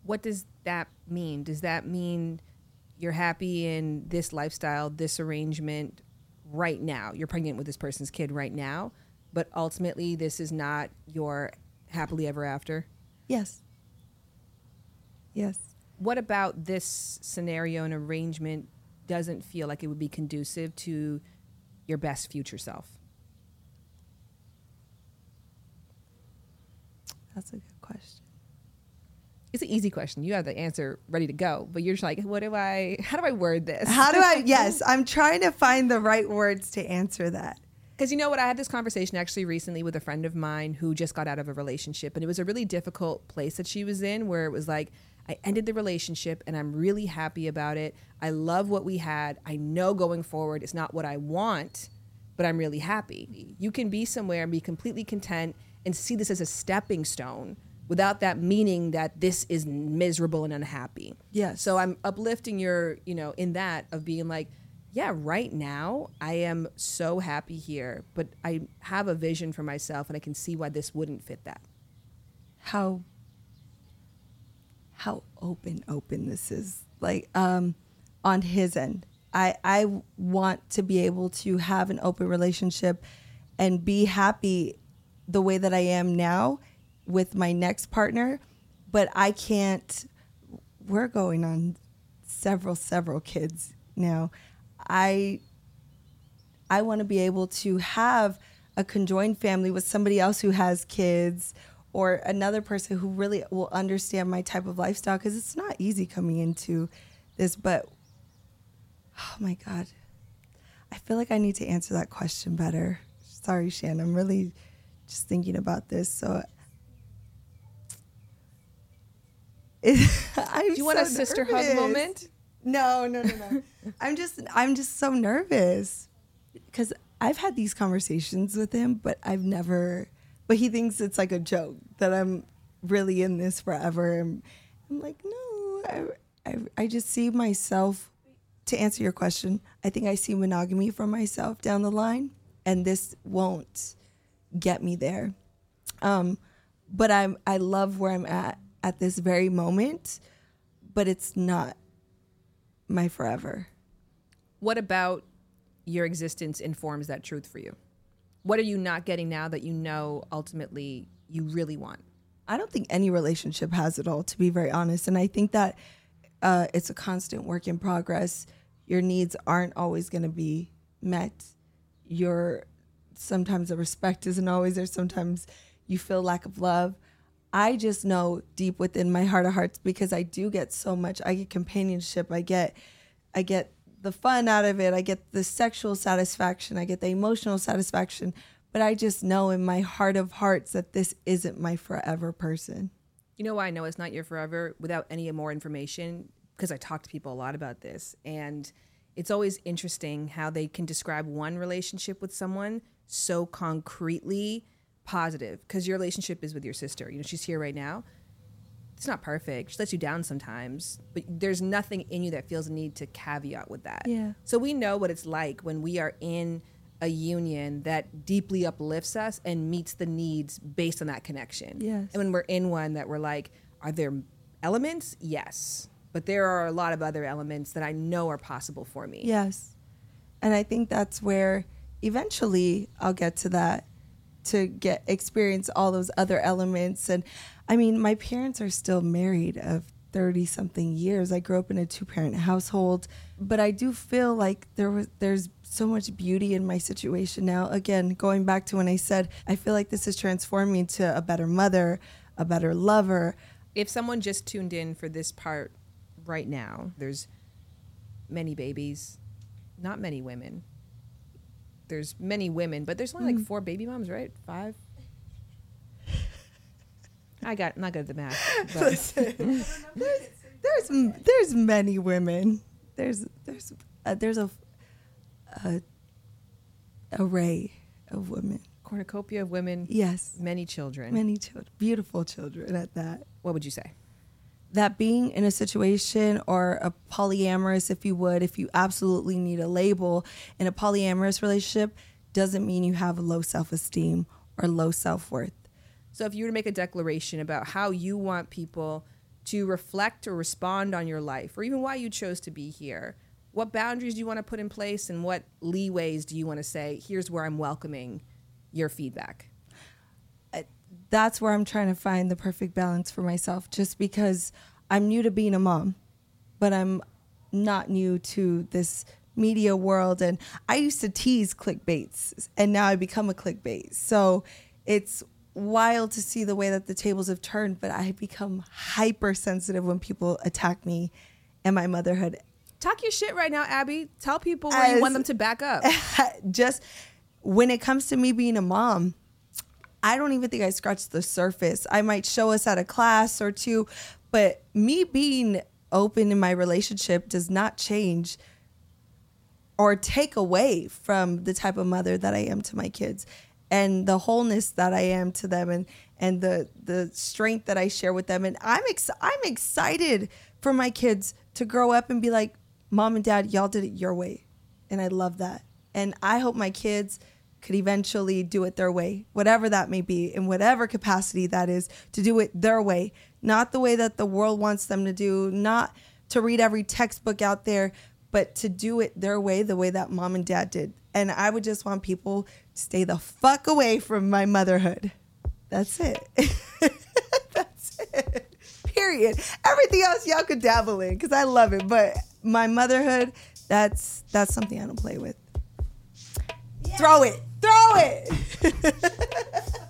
[SPEAKER 4] What does that mean? Does that mean you're happy in this lifestyle, this arrangement right now? You're pregnant with this person's kid right now, but ultimately, this is not your happily ever after?
[SPEAKER 2] Yes. Yes.
[SPEAKER 4] What about this scenario and arrangement doesn't feel like it would be conducive to your best future self?
[SPEAKER 2] That's a good question.
[SPEAKER 4] It's an easy question. You have the answer ready to go, but you're just like, what do I, how do I word this?
[SPEAKER 2] How do I? Yes, I'm trying to find the right words to answer that.
[SPEAKER 4] Because you know what? I had this conversation actually recently with a friend of mine who just got out of a relationship, and it was a really difficult place that she was in where it was like, I ended the relationship and I'm really happy about it. I love what we had. I know going forward it's not what I want, but I'm really happy. You can be somewhere and be completely content and see this as a stepping stone without that meaning that this is miserable and unhappy.
[SPEAKER 2] Yeah.
[SPEAKER 4] So I'm uplifting your, you know, in that of being like, yeah, right now I am so happy here, but I have a vision for myself and I can see why this wouldn't fit that.
[SPEAKER 2] How how open open this is. Like um on his end i i want to be able to have an open relationship and be happy the way that i am now with my next partner but i can't we're going on several several kids now. I i want to be able to have a conjoined family with somebody else who has kids or another person who really will understand my type of lifestyle because it's not easy coming into this but oh my god i feel like i need to answer that question better sorry shan i'm really just thinking about this so I'm
[SPEAKER 4] Do you want a
[SPEAKER 2] so
[SPEAKER 4] sister hug moment?
[SPEAKER 2] No, no, no, no. I'm just I'm just so nervous because I've had these conversations with him, but I've never. But he thinks it's like a joke that I'm really in this forever. And I'm like, no, I, I, I just see myself. To answer your question, I think I see monogamy for myself down the line, and this won't get me there. Um, but I'm I love where I'm at at this very moment, but it's not my forever.
[SPEAKER 4] What about your existence informs that truth for you? What are you not getting now that you know ultimately you really want?
[SPEAKER 2] I don't think any relationship has it all, to be very honest. And I think that uh, it's a constant work in progress. Your needs aren't always going to be met. Your sometimes the respect isn't always there. Sometimes you feel lack of love. I just know deep within my heart of hearts because I do get so much. I get companionship. I get, I get the fun out of it. I get the sexual satisfaction. I get the emotional satisfaction. But I just know in my heart of hearts that this isn't my forever person.
[SPEAKER 4] You know why I know it's not your forever without any more information? Because I talk to people a lot about this. And it's always interesting how they can describe one relationship with someone so concretely positive. Because your relationship is with your sister. You know, she's here right now. it's not perfect. She lets you down sometimes, but there's nothing in you that feels a need to caveat with that.
[SPEAKER 2] Yeah.
[SPEAKER 4] So we know what it's like when we are in a union that deeply uplifts us and meets the needs based on that connection.
[SPEAKER 2] Yes.
[SPEAKER 4] And when we're in one that we're like, are there elements? Yes. But there are a lot of other elements that I know are possible for me.
[SPEAKER 2] Yes. And I think that's where eventually I'll get to that to get experience all those other elements and I mean my parents are still married of 30 something years. I grew up in a two parent household, but I do feel like there was there's so much beauty in my situation now. Again, going back to when I said I feel like this has transformed me into a better mother, a better lover.
[SPEAKER 4] If someone just tuned in for this part right now, there's many babies, not many women. There's many women, but there's only like
[SPEAKER 2] Mm.
[SPEAKER 4] four baby moms, right? Five. I got. I'm not good at the math. but-
[SPEAKER 2] Listen, there's, there's there's many women. There's there's uh, there's a, a array of women.
[SPEAKER 4] cornucopia of women.
[SPEAKER 2] Yes.
[SPEAKER 4] Many children.
[SPEAKER 2] Many children, beautiful children at that.
[SPEAKER 4] What would you say?
[SPEAKER 2] That being in a situation or a polyamorous, if you would, if you absolutely need a label in a polyamorous relationship, doesn't mean you have low self esteem or low self worth.
[SPEAKER 4] So, if you were to make a declaration about how you want people to reflect or respond on your life, or even why you chose to be here, what boundaries do you want to put in place, and what leeways do you want to say, here's where I'm welcoming your feedback?
[SPEAKER 2] that's where I'm trying to find the perfect balance for myself just because I'm new to being a mom, but I'm not new to this media world. And I used to tease clickbaits, and now I become a clickbait. So it's wild to see the way that the tables have turned, but I become hypersensitive when people attack me and my motherhood.
[SPEAKER 4] Talk your shit right now, Abby. Tell people where you want them to back up.
[SPEAKER 2] just when it comes to me being a mom, I don't even think I scratched the surface. I might show us at a class or two, but me being open in my relationship does not change or take away from the type of mother that I am to my kids and the wholeness that I am to them and and the the strength that I share with them and I'm ex- I'm excited for my kids to grow up and be like mom and dad y'all did it your way and I love that and I hope my kids could eventually do it their way whatever that may be in whatever capacity that is to do it their way not the way that the world wants them to do not to read every textbook out there but to do it their way, the way that mom and dad did. And I would just want people to stay the fuck away from my motherhood. That's it. That's it. Period. Everything else y'all could dabble in because I love it. But my motherhood, that's that's something I don't play with. Throw it. Throw it.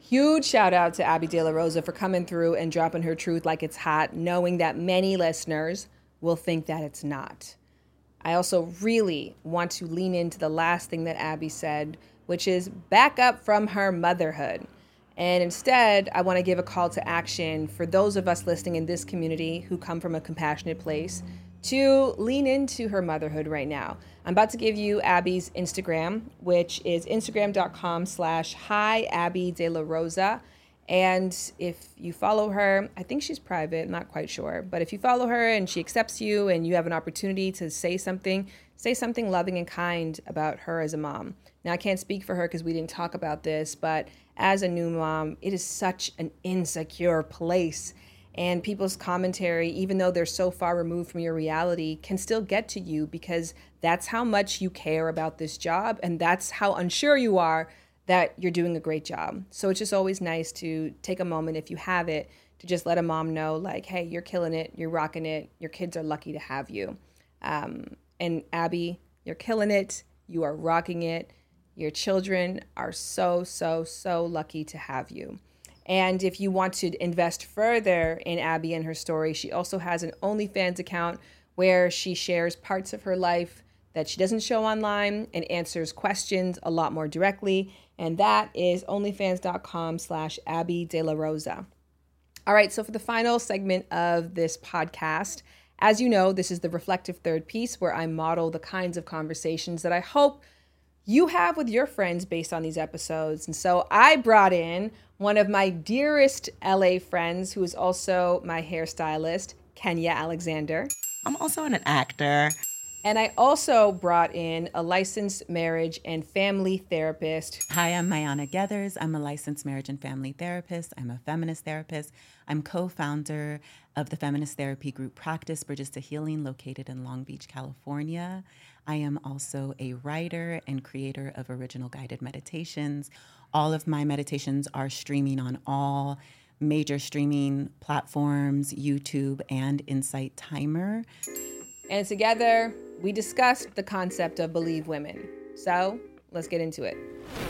[SPEAKER 4] Huge shout out to Abby De La Rosa for coming through and dropping her truth like it's hot, knowing that many listeners will think that it's not. I also really want to lean into the last thing that Abby said, which is back up from her motherhood. And instead, I want to give a call to action for those of us listening in this community who come from a compassionate place to lean into her motherhood right now. I'm about to give you Abby's Instagram, which is instagram.com slash hi Abby De La Rosa. And if you follow her, I think she's private, not quite sure. But if you follow her and she accepts you and you have an opportunity to say something, say something loving and kind about her as a mom. Now, I can't speak for her because we didn't talk about this, but as a new mom, it is such an insecure place. And people's commentary, even though they're so far removed from your reality, can still get to you because that's how much you care about this job and that's how unsure you are that you're doing a great job. So it's just always nice to take a moment, if you have it, to just let a mom know, like, hey, you're killing it, you're rocking it, your kids are lucky to have you. Um, and Abby, you're killing it, you are rocking it. Your children are so, so, so lucky to have you. And if you want to invest further in Abby and her story, she also has an OnlyFans account where she shares parts of her life that she doesn't show online and answers questions a lot more directly. And that is onlyfans.com slash Abby De La Rosa. All right, so for the final segment of this podcast, as you know, this is the reflective third piece where I model the kinds of conversations that I hope you have with your friends based on these episodes. And so I brought in one of my dearest LA friends, who is also my hairstylist, Kenya Alexander.
[SPEAKER 15] I'm also an actor.
[SPEAKER 4] And I also brought in a licensed marriage and family therapist.
[SPEAKER 15] Hi, I'm Mayana Geathers. I'm a licensed marriage and family therapist. I'm a feminist therapist. I'm co founder of the feminist therapy group Practice Bridges to Healing, located in Long Beach, California. I am also a writer and creator of original guided meditations. All of my meditations are streaming on all major streaming platforms, YouTube and Insight Timer.
[SPEAKER 4] And together, we discussed the concept of believe women. So let's get into it.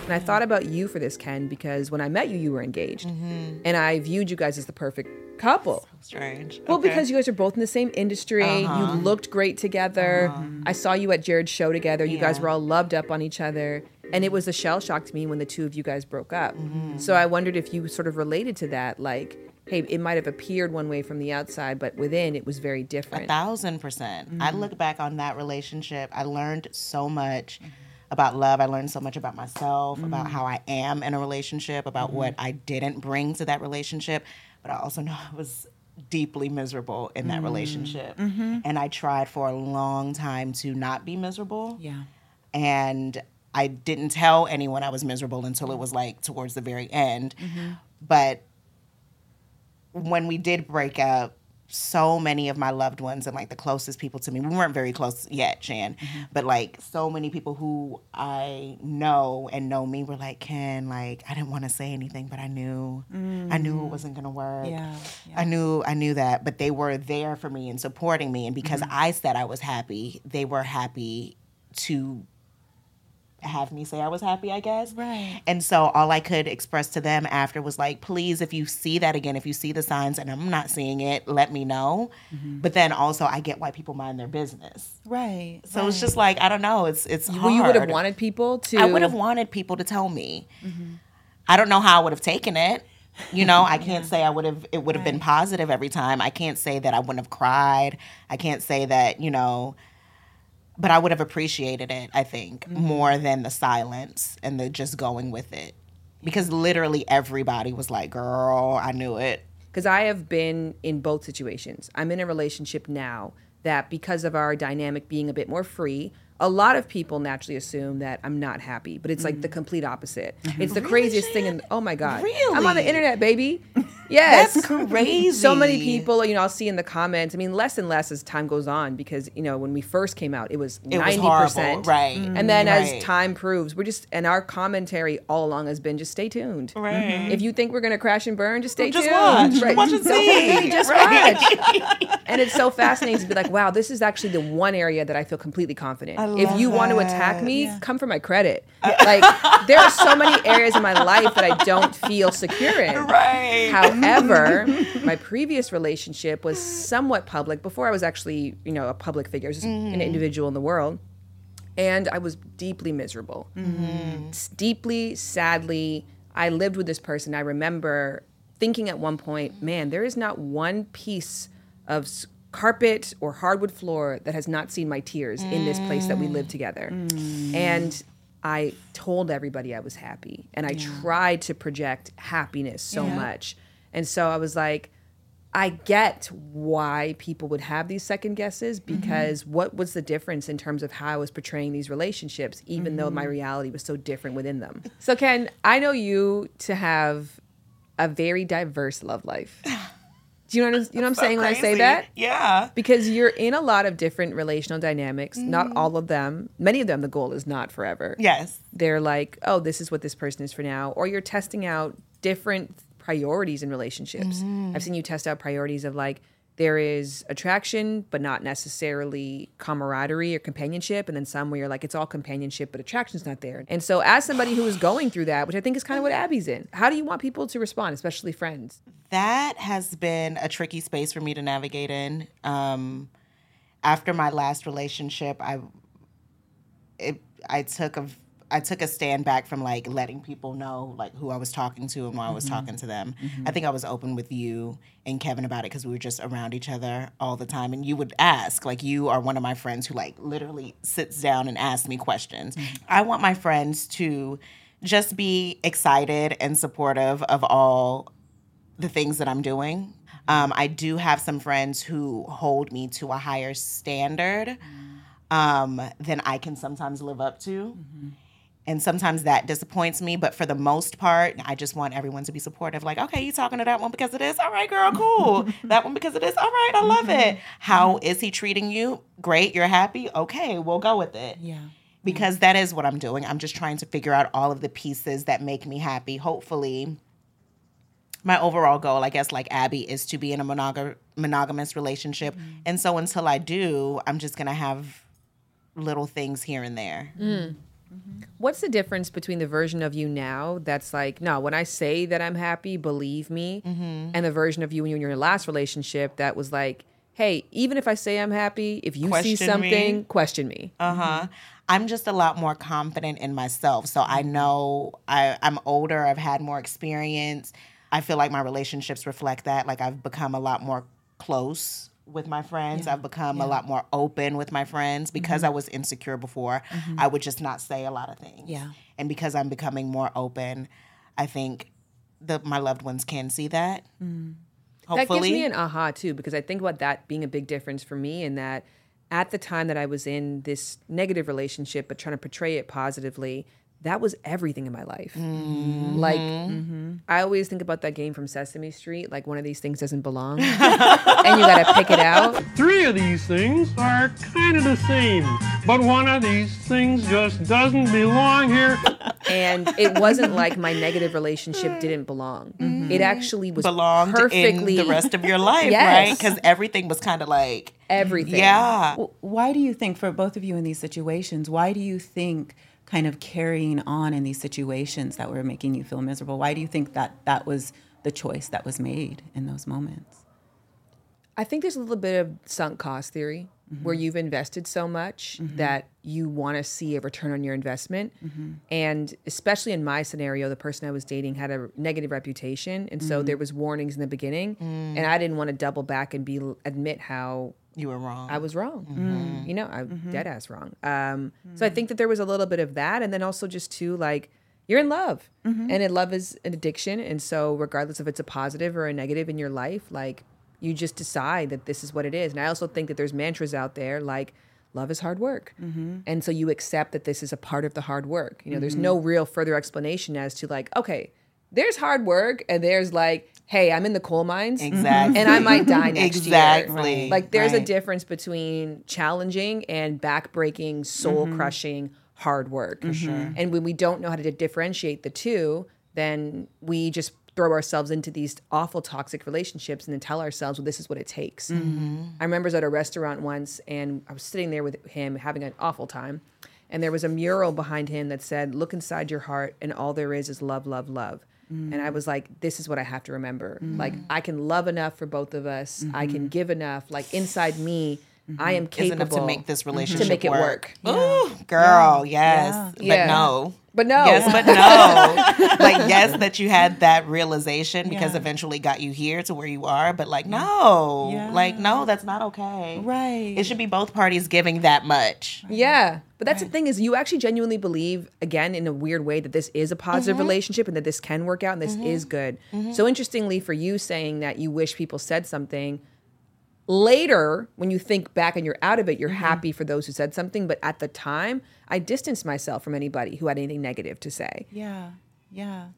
[SPEAKER 4] And I thought about you for this, Ken, because when I met you, you were engaged.
[SPEAKER 15] Mm-hmm.
[SPEAKER 4] And I viewed you guys as the perfect couple.
[SPEAKER 15] Strange.
[SPEAKER 4] Well,
[SPEAKER 15] Okay.
[SPEAKER 4] because you guys are both in the same industry.
[SPEAKER 15] Uh-huh.
[SPEAKER 4] You looked great together. I saw you at Jared's show together. You guys were all loved up on each other. And it was a shell shock to me when the two of you guys broke up.
[SPEAKER 15] Mm-hmm.
[SPEAKER 4] So I wondered if you sort of related to that. Like, hey, it might have appeared one way from the outside, but within it was very different.
[SPEAKER 15] A thousand percent. I
[SPEAKER 4] Mhm.
[SPEAKER 15] look back on that relationship. I learned so much about love. I learned so much about myself, about how I am in a relationship, about what I didn't bring to that relationship. But I also know I was deeply miserable in that
[SPEAKER 4] Mm.
[SPEAKER 15] relationship.
[SPEAKER 4] Mm-hmm.
[SPEAKER 15] And I tried for a long time to not be miserable.
[SPEAKER 16] Yeah.
[SPEAKER 15] And I didn't tell anyone I was miserable until it was like towards the very end.
[SPEAKER 16] Mm-hmm.
[SPEAKER 15] But when we did break up, so many of my loved ones and like the closest people to me, we weren't very close yet, Shan,
[SPEAKER 16] Mm-hmm.
[SPEAKER 15] but like so many people who I know and know me were like, Ken, like I didn't want to say anything, but I knew, I knew it wasn't gonna work.
[SPEAKER 16] Yeah,
[SPEAKER 15] I knew, I knew that, but they were there for me and supporting me, and because
[SPEAKER 16] Mm-hmm.
[SPEAKER 15] I said I was happy, they were happy to have me say I was happy, I guess.
[SPEAKER 16] Right.
[SPEAKER 15] And so all I could express to them after was like, please, if you see that again, if you see the signs and I'm not seeing it, let me know.
[SPEAKER 16] Mm-hmm.
[SPEAKER 15] But then also I get why people mind their business.
[SPEAKER 16] Right.
[SPEAKER 15] So it's just like, I don't know, it's it's
[SPEAKER 4] Well, you would have wanted people to.
[SPEAKER 15] I would have wanted people to tell me.
[SPEAKER 16] Mm-hmm.
[SPEAKER 15] I don't know how I would have taken it. You know, I can't say I would have it would have been positive every time. I can't say that I wouldn't have cried. I can't say that, you know, but I would have appreciated it, I think,
[SPEAKER 4] Mm-hmm.
[SPEAKER 15] more than the silence and the just going with it. Because literally everybody was like, "Girl, I knew it."
[SPEAKER 4] because I have been in both situations. I'm in a relationship now that because of our dynamic being a bit more free, a lot of people naturally assume that I'm not happy, but it's like the complete opposite. It's the craziest thing in oh my god. really? I'm on the internet, baby. Yes.
[SPEAKER 15] That's crazy.
[SPEAKER 4] So many people, you know, I'll see in the comments. I mean, less and less as time goes on because, you know, when we first came out, it was
[SPEAKER 15] It
[SPEAKER 4] 90%.
[SPEAKER 15] horrible, right.
[SPEAKER 4] And then
[SPEAKER 15] Right.
[SPEAKER 4] as time proves, we're just and our commentary all along has been just stay tuned.
[SPEAKER 15] Right. Mm-hmm.
[SPEAKER 4] If you think we're gonna crash and burn, just stay
[SPEAKER 15] Just
[SPEAKER 4] tuned.
[SPEAKER 15] watch. Watch and see.
[SPEAKER 4] Just
[SPEAKER 15] Right.
[SPEAKER 4] watch. and it's so fascinating to be like, wow, this is actually the one area that I feel completely confident. If you want to attack me, come for my credit. Like there are so many areas in my life that I don't feel secure in.
[SPEAKER 15] Right.
[SPEAKER 4] However, my previous relationship was somewhat public before I was actually, you know, a public figure, just an mm-hmm. individual in the world. And I was deeply miserable. Mm-hmm. S- Deeply, sadly, I lived with this person. I remember thinking at one point, man, there is not one piece of carpet or hardwood floor that has not seen my tears in this place that we live together. Mm. And I told everybody I was happy and I tried to project happiness so
[SPEAKER 16] Yeah.
[SPEAKER 4] much. And so I was like, I get why people would have these second guesses mm-hmm. because what was the difference in terms of how I was portraying these relationships, even though my mm-hmm. reality was so different within them? So, Ken, I know you to have a very diverse love life. Do you know what, I'm- you know what I'm
[SPEAKER 15] So
[SPEAKER 4] saying when I say that?
[SPEAKER 15] Yeah.
[SPEAKER 4] Because you're in a lot of different relational dynamics, not mm-hmm. all of them. Many of them, the goal is not forever.
[SPEAKER 15] Yes.
[SPEAKER 4] They're like, oh, this is what this person is for now. Or you're testing out different priorities in relationships. I've seen you test out priorities of like, there is attraction, but not necessarily camaraderie or companionship. And then some where you're like, it's all companionship, but attraction's not there. And so, as somebody who is going through that, which I think is kind of what Abby's in, how do you want people to respond, especially friends?
[SPEAKER 15] that has been a tricky space for me to navigate in. Um, after my last relationship, I it I took a, I took a stand back from like letting people know like who I was talking to and why I was
[SPEAKER 16] Mhm.
[SPEAKER 15] talking to them.
[SPEAKER 16] Mhm.
[SPEAKER 15] I think I was open with you and Kevin about it because we were just around each other all the time. And you would ask, like, you are one of my friends who like literally sits down and asks me questions. I want my friends to just be excited and supportive of all the things that I'm doing. Um, I do have some friends who hold me to a higher standard um, than I can sometimes live up to. And sometimes that disappoints me, but for the most part, I just want everyone to be supportive. Like, okay, you talking to that one because it is? All right, girl, cool. that one because it is? All right, I love it. How is he treating you? Great, you're happy? Okay, we'll go with it.
[SPEAKER 16] Yeah.
[SPEAKER 15] Because that is what I'm doing. I'm just trying to figure out all of the pieces that make me happy. Hopefully, my overall goal, I guess, like Abby, is to be in a monog- monogamous relationship. And so until I do, I'm just to have little things here and there.
[SPEAKER 4] Mm. What's the difference between the version of you now that's like, no, when I say that I'm happy, believe me,
[SPEAKER 15] Mm-hmm.
[SPEAKER 4] and the version of you when you were in your last relationship that was like, hey, even if I say I'm happy, if you see
[SPEAKER 15] Question me.
[SPEAKER 4] something, question me.
[SPEAKER 15] Uh huh. I'm just a lot more confident in myself. So I know I, I'm older, I've had more experience. I feel like my relationships reflect that. Like I've become a lot more close with my friends.
[SPEAKER 16] Yeah.
[SPEAKER 15] I've become a lot more open with my friends because
[SPEAKER 16] Mhm.
[SPEAKER 15] I was insecure before.
[SPEAKER 16] Mhm.
[SPEAKER 15] I would just not say a lot of things.
[SPEAKER 16] Yeah.
[SPEAKER 15] And because I'm becoming more open, I think the my loved ones can see that.
[SPEAKER 16] Mm.
[SPEAKER 4] That gives me an aha too, because I think about that being a big difference for me in that at the time that I was in this negative relationship, but trying to portray it positively, that was everything in my life.
[SPEAKER 15] Mm-hmm.
[SPEAKER 4] Like, I always think about that game from Sesame Street, like one of these things doesn't belong, and you got to pick it out.
[SPEAKER 17] Three of these things are kind of the same, but one of these things just doesn't belong here.
[SPEAKER 4] And it wasn't like my negative relationship didn't belong. It actually was
[SPEAKER 15] belonged
[SPEAKER 4] perfectly
[SPEAKER 15] in the rest of your life, right? Because everything was kind of like
[SPEAKER 4] everything.
[SPEAKER 15] Yeah.
[SPEAKER 16] Why do you think, for both of you in these situations, why do you think kind of carrying on in these situations that were making you feel miserable? Why do you think that that was the choice that was made in those moments?
[SPEAKER 4] I think there's a little bit of sunk cost theory where you've invested so much that you want to see a return on your investment. And especially in my scenario, the person I was dating had a negative reputation, and so
[SPEAKER 15] Mhm.
[SPEAKER 4] there was warnings in the beginning,
[SPEAKER 15] Mm.
[SPEAKER 4] and I didn't want to double back and be admit how
[SPEAKER 15] you were wrong.
[SPEAKER 4] I was wrong.
[SPEAKER 15] Mhm.
[SPEAKER 4] You know, I
[SPEAKER 15] Mhm.
[SPEAKER 4] dead ass wrong. Um, So I think that there was a little bit of that, and then also just too like you're in love,
[SPEAKER 16] Mhm.
[SPEAKER 4] and it, love is an addiction, and so regardless if it's a positive or a negative in your life, like you just decide that this is what it is. And I also think that there's mantras out there like love is hard work,
[SPEAKER 16] Mhm.
[SPEAKER 4] and so you accept that this is a part of the hard work. You know, there's
[SPEAKER 16] Mhm.
[SPEAKER 4] no real further explanation as to like okay. There's hard work, and there's like, hey, I'm in the coal mines,
[SPEAKER 15] Exactly. Mm-hmm.
[SPEAKER 4] and I might die next
[SPEAKER 15] Exactly.
[SPEAKER 4] year. Exactly. Like, there's a difference between challenging and backbreaking, soul crushing mm-hmm. hard work.
[SPEAKER 15] For sure. Mm-hmm.
[SPEAKER 4] And when we don't know how to differentiate the two, then we just throw ourselves into these awful toxic relationships and then tell ourselves, well, this is what it takes.
[SPEAKER 15] Mhm.
[SPEAKER 4] I remember I was at a restaurant once and I was sitting there with him having an awful time. And there was a mural behind him that said, Look inside your heart, and all there is is love, love, love. And I was like, This is what I have to remember. Like, mm. I can love enough for both of us. I can mm-hmm. give enough. Like, inside me, I am capable
[SPEAKER 15] enough to make this relationship
[SPEAKER 4] to make it work.
[SPEAKER 15] Ooh, girl, yes, but no.
[SPEAKER 4] But no.
[SPEAKER 15] Yes, but no. like yes, that you had that realization because
[SPEAKER 16] Yeah.
[SPEAKER 15] eventually got you here to where you are. But like no,
[SPEAKER 16] Yeah.
[SPEAKER 15] like no, that's not okay.
[SPEAKER 16] Right.
[SPEAKER 15] It should be both parties giving that much.
[SPEAKER 4] Yeah. But that's the thing is you actually genuinely believe again in a weird way that this is a positive
[SPEAKER 15] Mhm.
[SPEAKER 4] relationship and that this can work out and this is good.
[SPEAKER 15] Mhm.
[SPEAKER 4] So interestingly for you saying that you wish people said something later when you think back and you're out of it you're happy for those who said something but at the time I distanced myself from anybody who had anything negative to say.
[SPEAKER 16] Yeah. Yeah.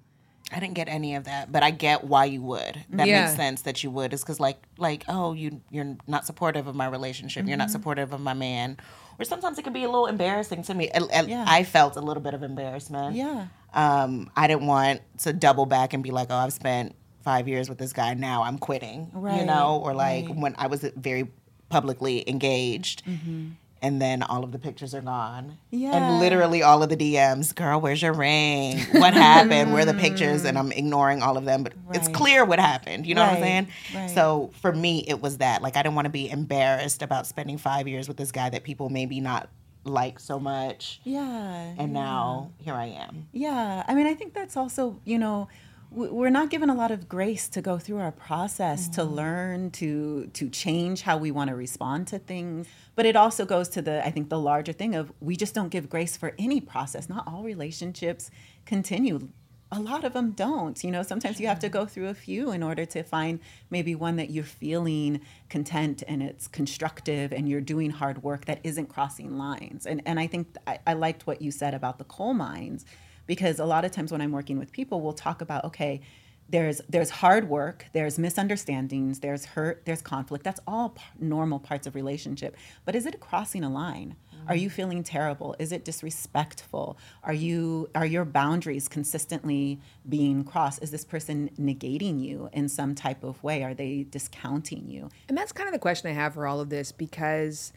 [SPEAKER 15] I didn't get any of that, but I get why you would. That
[SPEAKER 4] Yeah.
[SPEAKER 15] makes sense that you would. Is because like like oh you you're not supportive of my relationship. You're not
[SPEAKER 16] Mhm.
[SPEAKER 15] supportive of my man. Or sometimes it can be a little embarrassing to me. And- and
[SPEAKER 16] Yeah.
[SPEAKER 15] I felt a little bit of embarrassment.
[SPEAKER 16] Yeah.
[SPEAKER 15] Um, I didn't want to double back and be like, oh, I've spent five years with this guy. Now I'm quitting.
[SPEAKER 16] Right.
[SPEAKER 15] You know, or like
[SPEAKER 16] right.
[SPEAKER 15] when I was very publicly engaged.
[SPEAKER 16] Mhm.
[SPEAKER 15] And then all of the pictures are gone.
[SPEAKER 16] Yeah.
[SPEAKER 15] And literally all of the DMs, girl, where's your ring? What happened? Where are the pictures? And I'm ignoring all of them, but it's clear what happened. You know what I'm saying?
[SPEAKER 16] right.
[SPEAKER 15] So for me, it was that. Like, I didn't want to be embarrassed about spending five years with this guy that people maybe not like so much.
[SPEAKER 16] Yeah.
[SPEAKER 15] And now here I am.
[SPEAKER 16] Yeah, I mean, I think that's also, you know, we're not given a lot of grace to go through our process to mm-hmm. learn to to change how we want to respond to things. But it also goes to the I think the larger thing of we just don't give grace for any process. Not all relationships continue. A lot of them don't. You know, sometimes you have to go through a few in order to find maybe one that you're feeling content and it's constructive and you're doing hard work that isn't crossing lines. And and I think I, I liked what you said about the coal mines because a lot of times when I'm working with people, we'll talk about okay, there's there's hard work, there's misunderstandings, there's hurt, there's conflict. That's all p- normal parts of relationship. But is it crossing a line? Are you mm. feeling terrible? Is it disrespectful? Are you are your boundaries consistently being crossed? Is this person negating you in some type of way? Are they discounting you?
[SPEAKER 4] And that's kind of the question I have for all of this because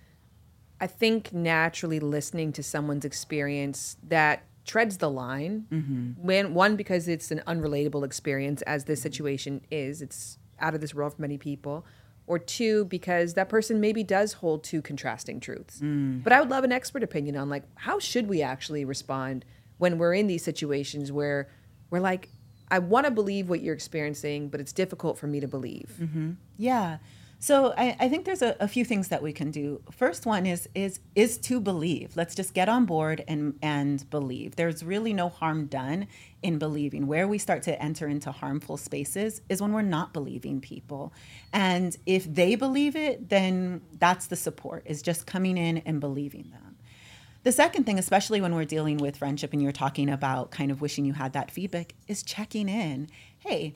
[SPEAKER 4] I think naturally listening to someone's experience that treads the line
[SPEAKER 16] Mm-hmm.
[SPEAKER 4] when one because it's an unrelatable experience as this situation is it's out of this world for many people or two because that person maybe does hold two contrasting truths
[SPEAKER 16] Mm.
[SPEAKER 4] but i would love an expert opinion on like how should we actually respond when we're in these situations where we're like i want to believe what you're experiencing but it's difficult for me to believe
[SPEAKER 16] hmm Yeah. So I, I think there's a, a few things that we can do. First one is is is to believe. Let's just get on board and and believe. There's really no harm done in believing. Where we start to enter into harmful spaces is when we're not believing people. And if they believe it, then that's the support, is just coming in and believing them. The second thing, especially when we're dealing with friendship and you're talking about kind of wishing you had that feedback, is checking in. Hey,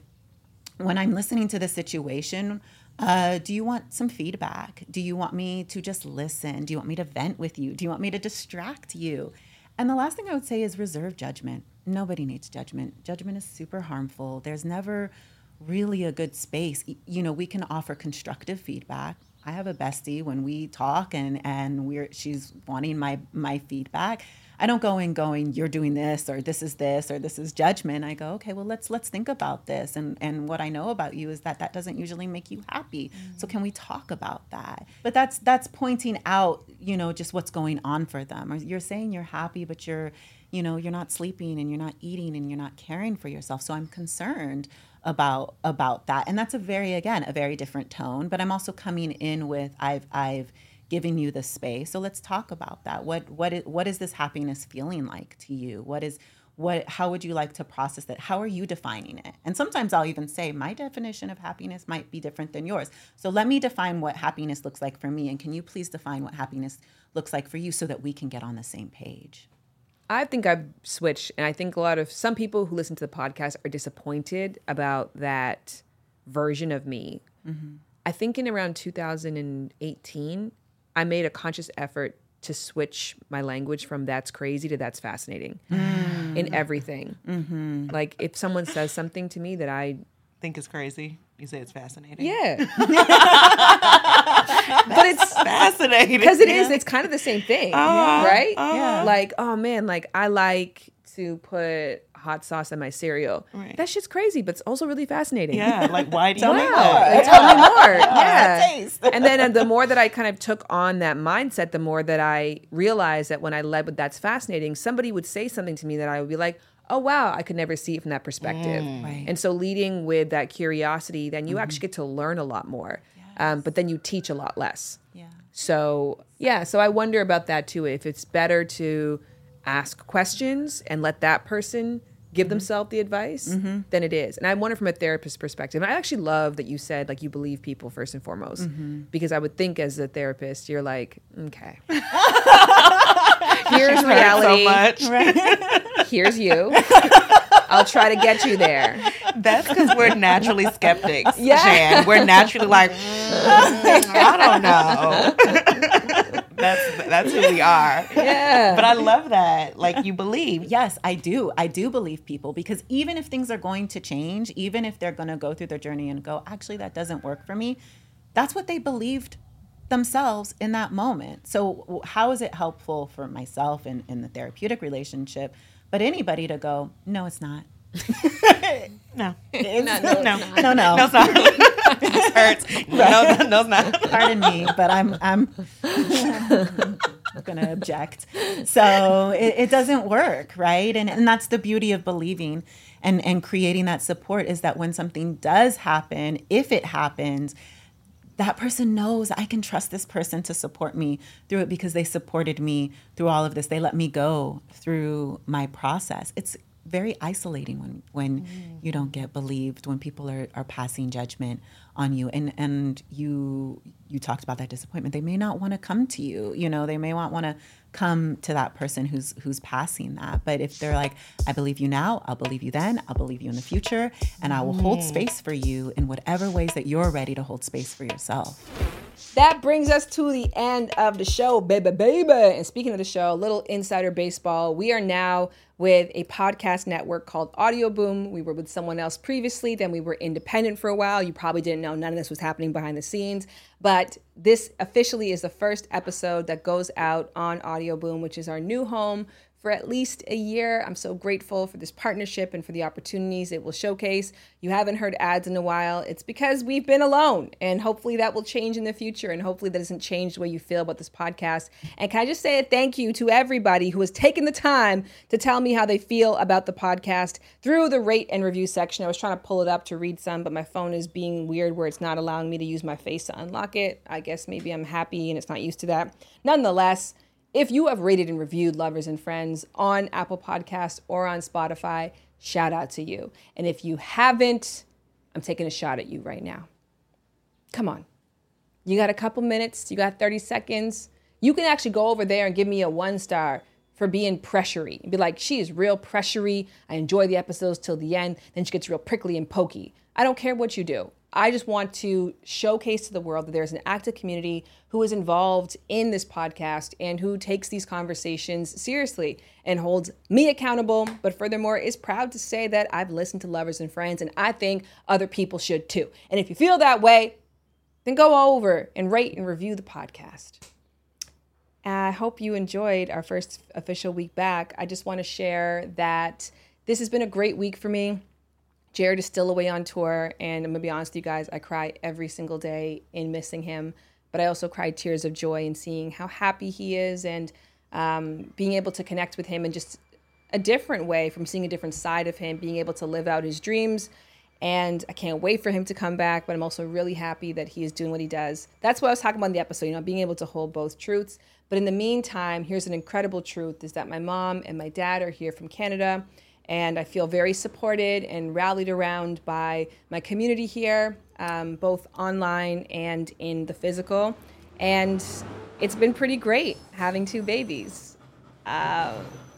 [SPEAKER 16] when I'm listening to the situation, uh, do you want some feedback? Do you want me to just listen? Do you want me to vent with you? Do you want me to distract you? And the last thing I would say is reserve judgment. Nobody needs judgment. Judgment is super harmful. There's never really a good space. You know, we can offer constructive feedback. I have a bestie when we talk and and we're she's wanting my my feedback. I don't go in going you're doing this or this is this or this is judgment. I go okay, well let's let's think about this and and what I know about you is that that doesn't usually make you happy. So mm-hmm. can we talk about that? But that's that's pointing out, you know, just what's going on for them. Or you're saying you're happy but you're you know, you're not sleeping and you're not eating and you're not caring for yourself. So I'm concerned about about that. And that's a very again, a very different tone, but I'm also coming in with I've I've given you the space. So let's talk about that. What what is what is this happiness feeling like to you? What is what how would you like to process that? How are you defining it? And sometimes I'll even say my definition of happiness might be different than yours. So let me define what happiness looks like for me and can you please define what happiness looks like for you so that we can get on the same page?
[SPEAKER 4] I think I've switched, and I think a lot of some people who listen to the podcast are disappointed about that version of me.
[SPEAKER 16] Mhm.
[SPEAKER 4] I think in around 2018, I made a conscious effort to switch my language from "that's crazy" to "that's fascinating"
[SPEAKER 15] Mm.
[SPEAKER 4] in everything.
[SPEAKER 15] Mhm.
[SPEAKER 4] Like if someone says something to me that I
[SPEAKER 15] Think is crazy. You say it's fascinating.
[SPEAKER 4] yeah, but it's
[SPEAKER 15] fascinating
[SPEAKER 4] because it is.
[SPEAKER 15] Yeah.
[SPEAKER 4] It's kind of the same thing,
[SPEAKER 15] Uh,
[SPEAKER 4] right?
[SPEAKER 15] uh. Yeah.
[SPEAKER 4] Like, oh man, like I like to put hot sauce in my cereal.
[SPEAKER 15] Right.
[SPEAKER 4] That shit's crazy, but it's also really fascinating.
[SPEAKER 15] Yeah, like, why do you
[SPEAKER 4] Tell
[SPEAKER 15] do
[SPEAKER 4] me
[SPEAKER 15] that?
[SPEAKER 4] more.
[SPEAKER 15] Yeah.
[SPEAKER 4] Tell me more.
[SPEAKER 15] Yeah,
[SPEAKER 4] Yeah. and then uh, the more that I kind of took on that mindset, the more that I realized that when I led with that's fascinating, somebody would say something to me that I would be like, oh wow, I could never see it from that perspective.
[SPEAKER 16] Mm. Right.
[SPEAKER 4] And so leading with that curiosity, then you
[SPEAKER 16] Mhm.
[SPEAKER 4] actually get to learn a lot more. Um, but then you teach a lot less.
[SPEAKER 16] Yeah.
[SPEAKER 4] So yeah, so I wonder about that too. If it's better to ask questions and let that person give themselves the advice
[SPEAKER 16] Mhm.
[SPEAKER 4] than it is. And I wonder from a therapist perspective. And I actually love that you said like you believe people first and foremost.
[SPEAKER 16] Mhm.
[SPEAKER 4] Because I would think as a therapist, you're like, okay. Here's reality.
[SPEAKER 15] So much.
[SPEAKER 4] Here's you. I'll try to get you there.
[SPEAKER 15] That's because we're naturally skeptics,
[SPEAKER 4] Yeah.
[SPEAKER 15] Jan. We're naturally like, "Mm, I don't know. That's that's who we are.
[SPEAKER 16] Yeah.
[SPEAKER 15] But I love that. Like you believe.
[SPEAKER 16] Yes, I do. I do believe people because even if things are going to change, even if they're going to go through their journey and go, actually, that doesn't work for me, that's what they believed themselves in that moment. So, how is it helpful for myself in, in the therapeutic relationship, but anybody to go, no, it's not.
[SPEAKER 15] No.
[SPEAKER 16] It's-
[SPEAKER 4] No, no, it's
[SPEAKER 16] no, no, no.
[SPEAKER 15] No, it's not. This hurts. No, no, no, it's not.
[SPEAKER 16] Pardon me, but I'm I'm going to object. So it, it doesn't work, right? And and that's the beauty of believing and and creating that support is that when something does happen, if it happens, that person knows I can trust this person to support me through it because they supported me through all of this. They let me go through my process. It's very isolating when when mm. you don't get believed when people are, are passing judgment on you and and you you talked about that disappointment they may not want to come to you you know they may not want to come to that person who's who's passing that but if they're like i believe you now i'll believe you then i'll believe you in the future and i will hold space for you in whatever ways that you're ready to hold space for yourself
[SPEAKER 4] that brings us to the end of the show, baby, baby. And speaking of the show, little insider baseball. We are now with a podcast network called Audioboom. We were with someone else previously, then we were independent for a while. You probably didn't know none of this was happening behind the scenes, but this officially is the first episode that goes out on Audioboom, which is our new home for at least a year. I'm so grateful for this partnership and for the opportunities it will showcase. You haven't heard ads in a while. It's because we've been alone, and hopefully that will change in the future. And hopefully that doesn't change the way you feel about this podcast. And can I just say a thank you to everybody who has taken the time to tell me how they feel about the podcast through the rate and review section. I was trying to pull it up to read some, but my phone is being weird where it's not allowing me to use my face to unlock it. I guess maybe I'm happy and it's not used to that. Nonetheless, if you have rated and reviewed Lovers and Friends on Apple Podcasts or on Spotify, shout out to you. And if you haven't, I'm taking a shot at you right now. Come on. You got a couple minutes, you got 30 seconds. You can actually go over there and give me a one star for being pressury be like, she is real pressury. I enjoy the episodes till the end. Then she gets real prickly and pokey. I don't care what you do. I just want to showcase to the world that there's an active community who is involved in this podcast and who takes these conversations seriously and holds me accountable, but furthermore is proud to say that I've listened to Lovers and Friends and I think other people should too. And if you feel that way, then go over and rate and review the podcast. I hope you enjoyed our first official week back. I just want to share that this has been a great week for me. Jared is still away on tour, and I'm gonna be honest with you guys, I cry every single day in missing him. But I also cry tears of joy in seeing how happy he is and um, being able to connect with him in just a different way from seeing a different side of him, being able to live out his dreams. And I can't wait for him to come back, but I'm also really happy that he is doing what he does. That's what I was talking about in the episode, you know, being able to hold both truths. But in the meantime, here's an incredible truth is that my mom and my dad are here from Canada and I feel very supported and rallied around by my community here, um, both online and in the physical. And it's been pretty great having two babies. Uh,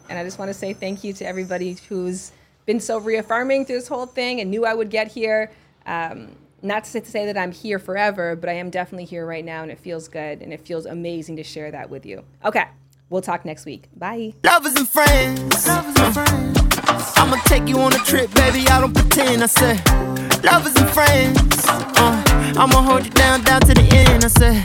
[SPEAKER 4] and I just want to say thank you to everybody who's been so reaffirming through this whole thing and knew I would get here. Um, not to say that I'm here forever, but I am definitely here right now, and it feels good and it feels amazing to share that with you. Okay, we'll talk next week. Bye.
[SPEAKER 3] Lovers and friends. Lovers and friends. I'ma take you on a trip, baby. I don't pretend. I say, lovers and friends. Uh, I'ma hold you down, down to the end. I say.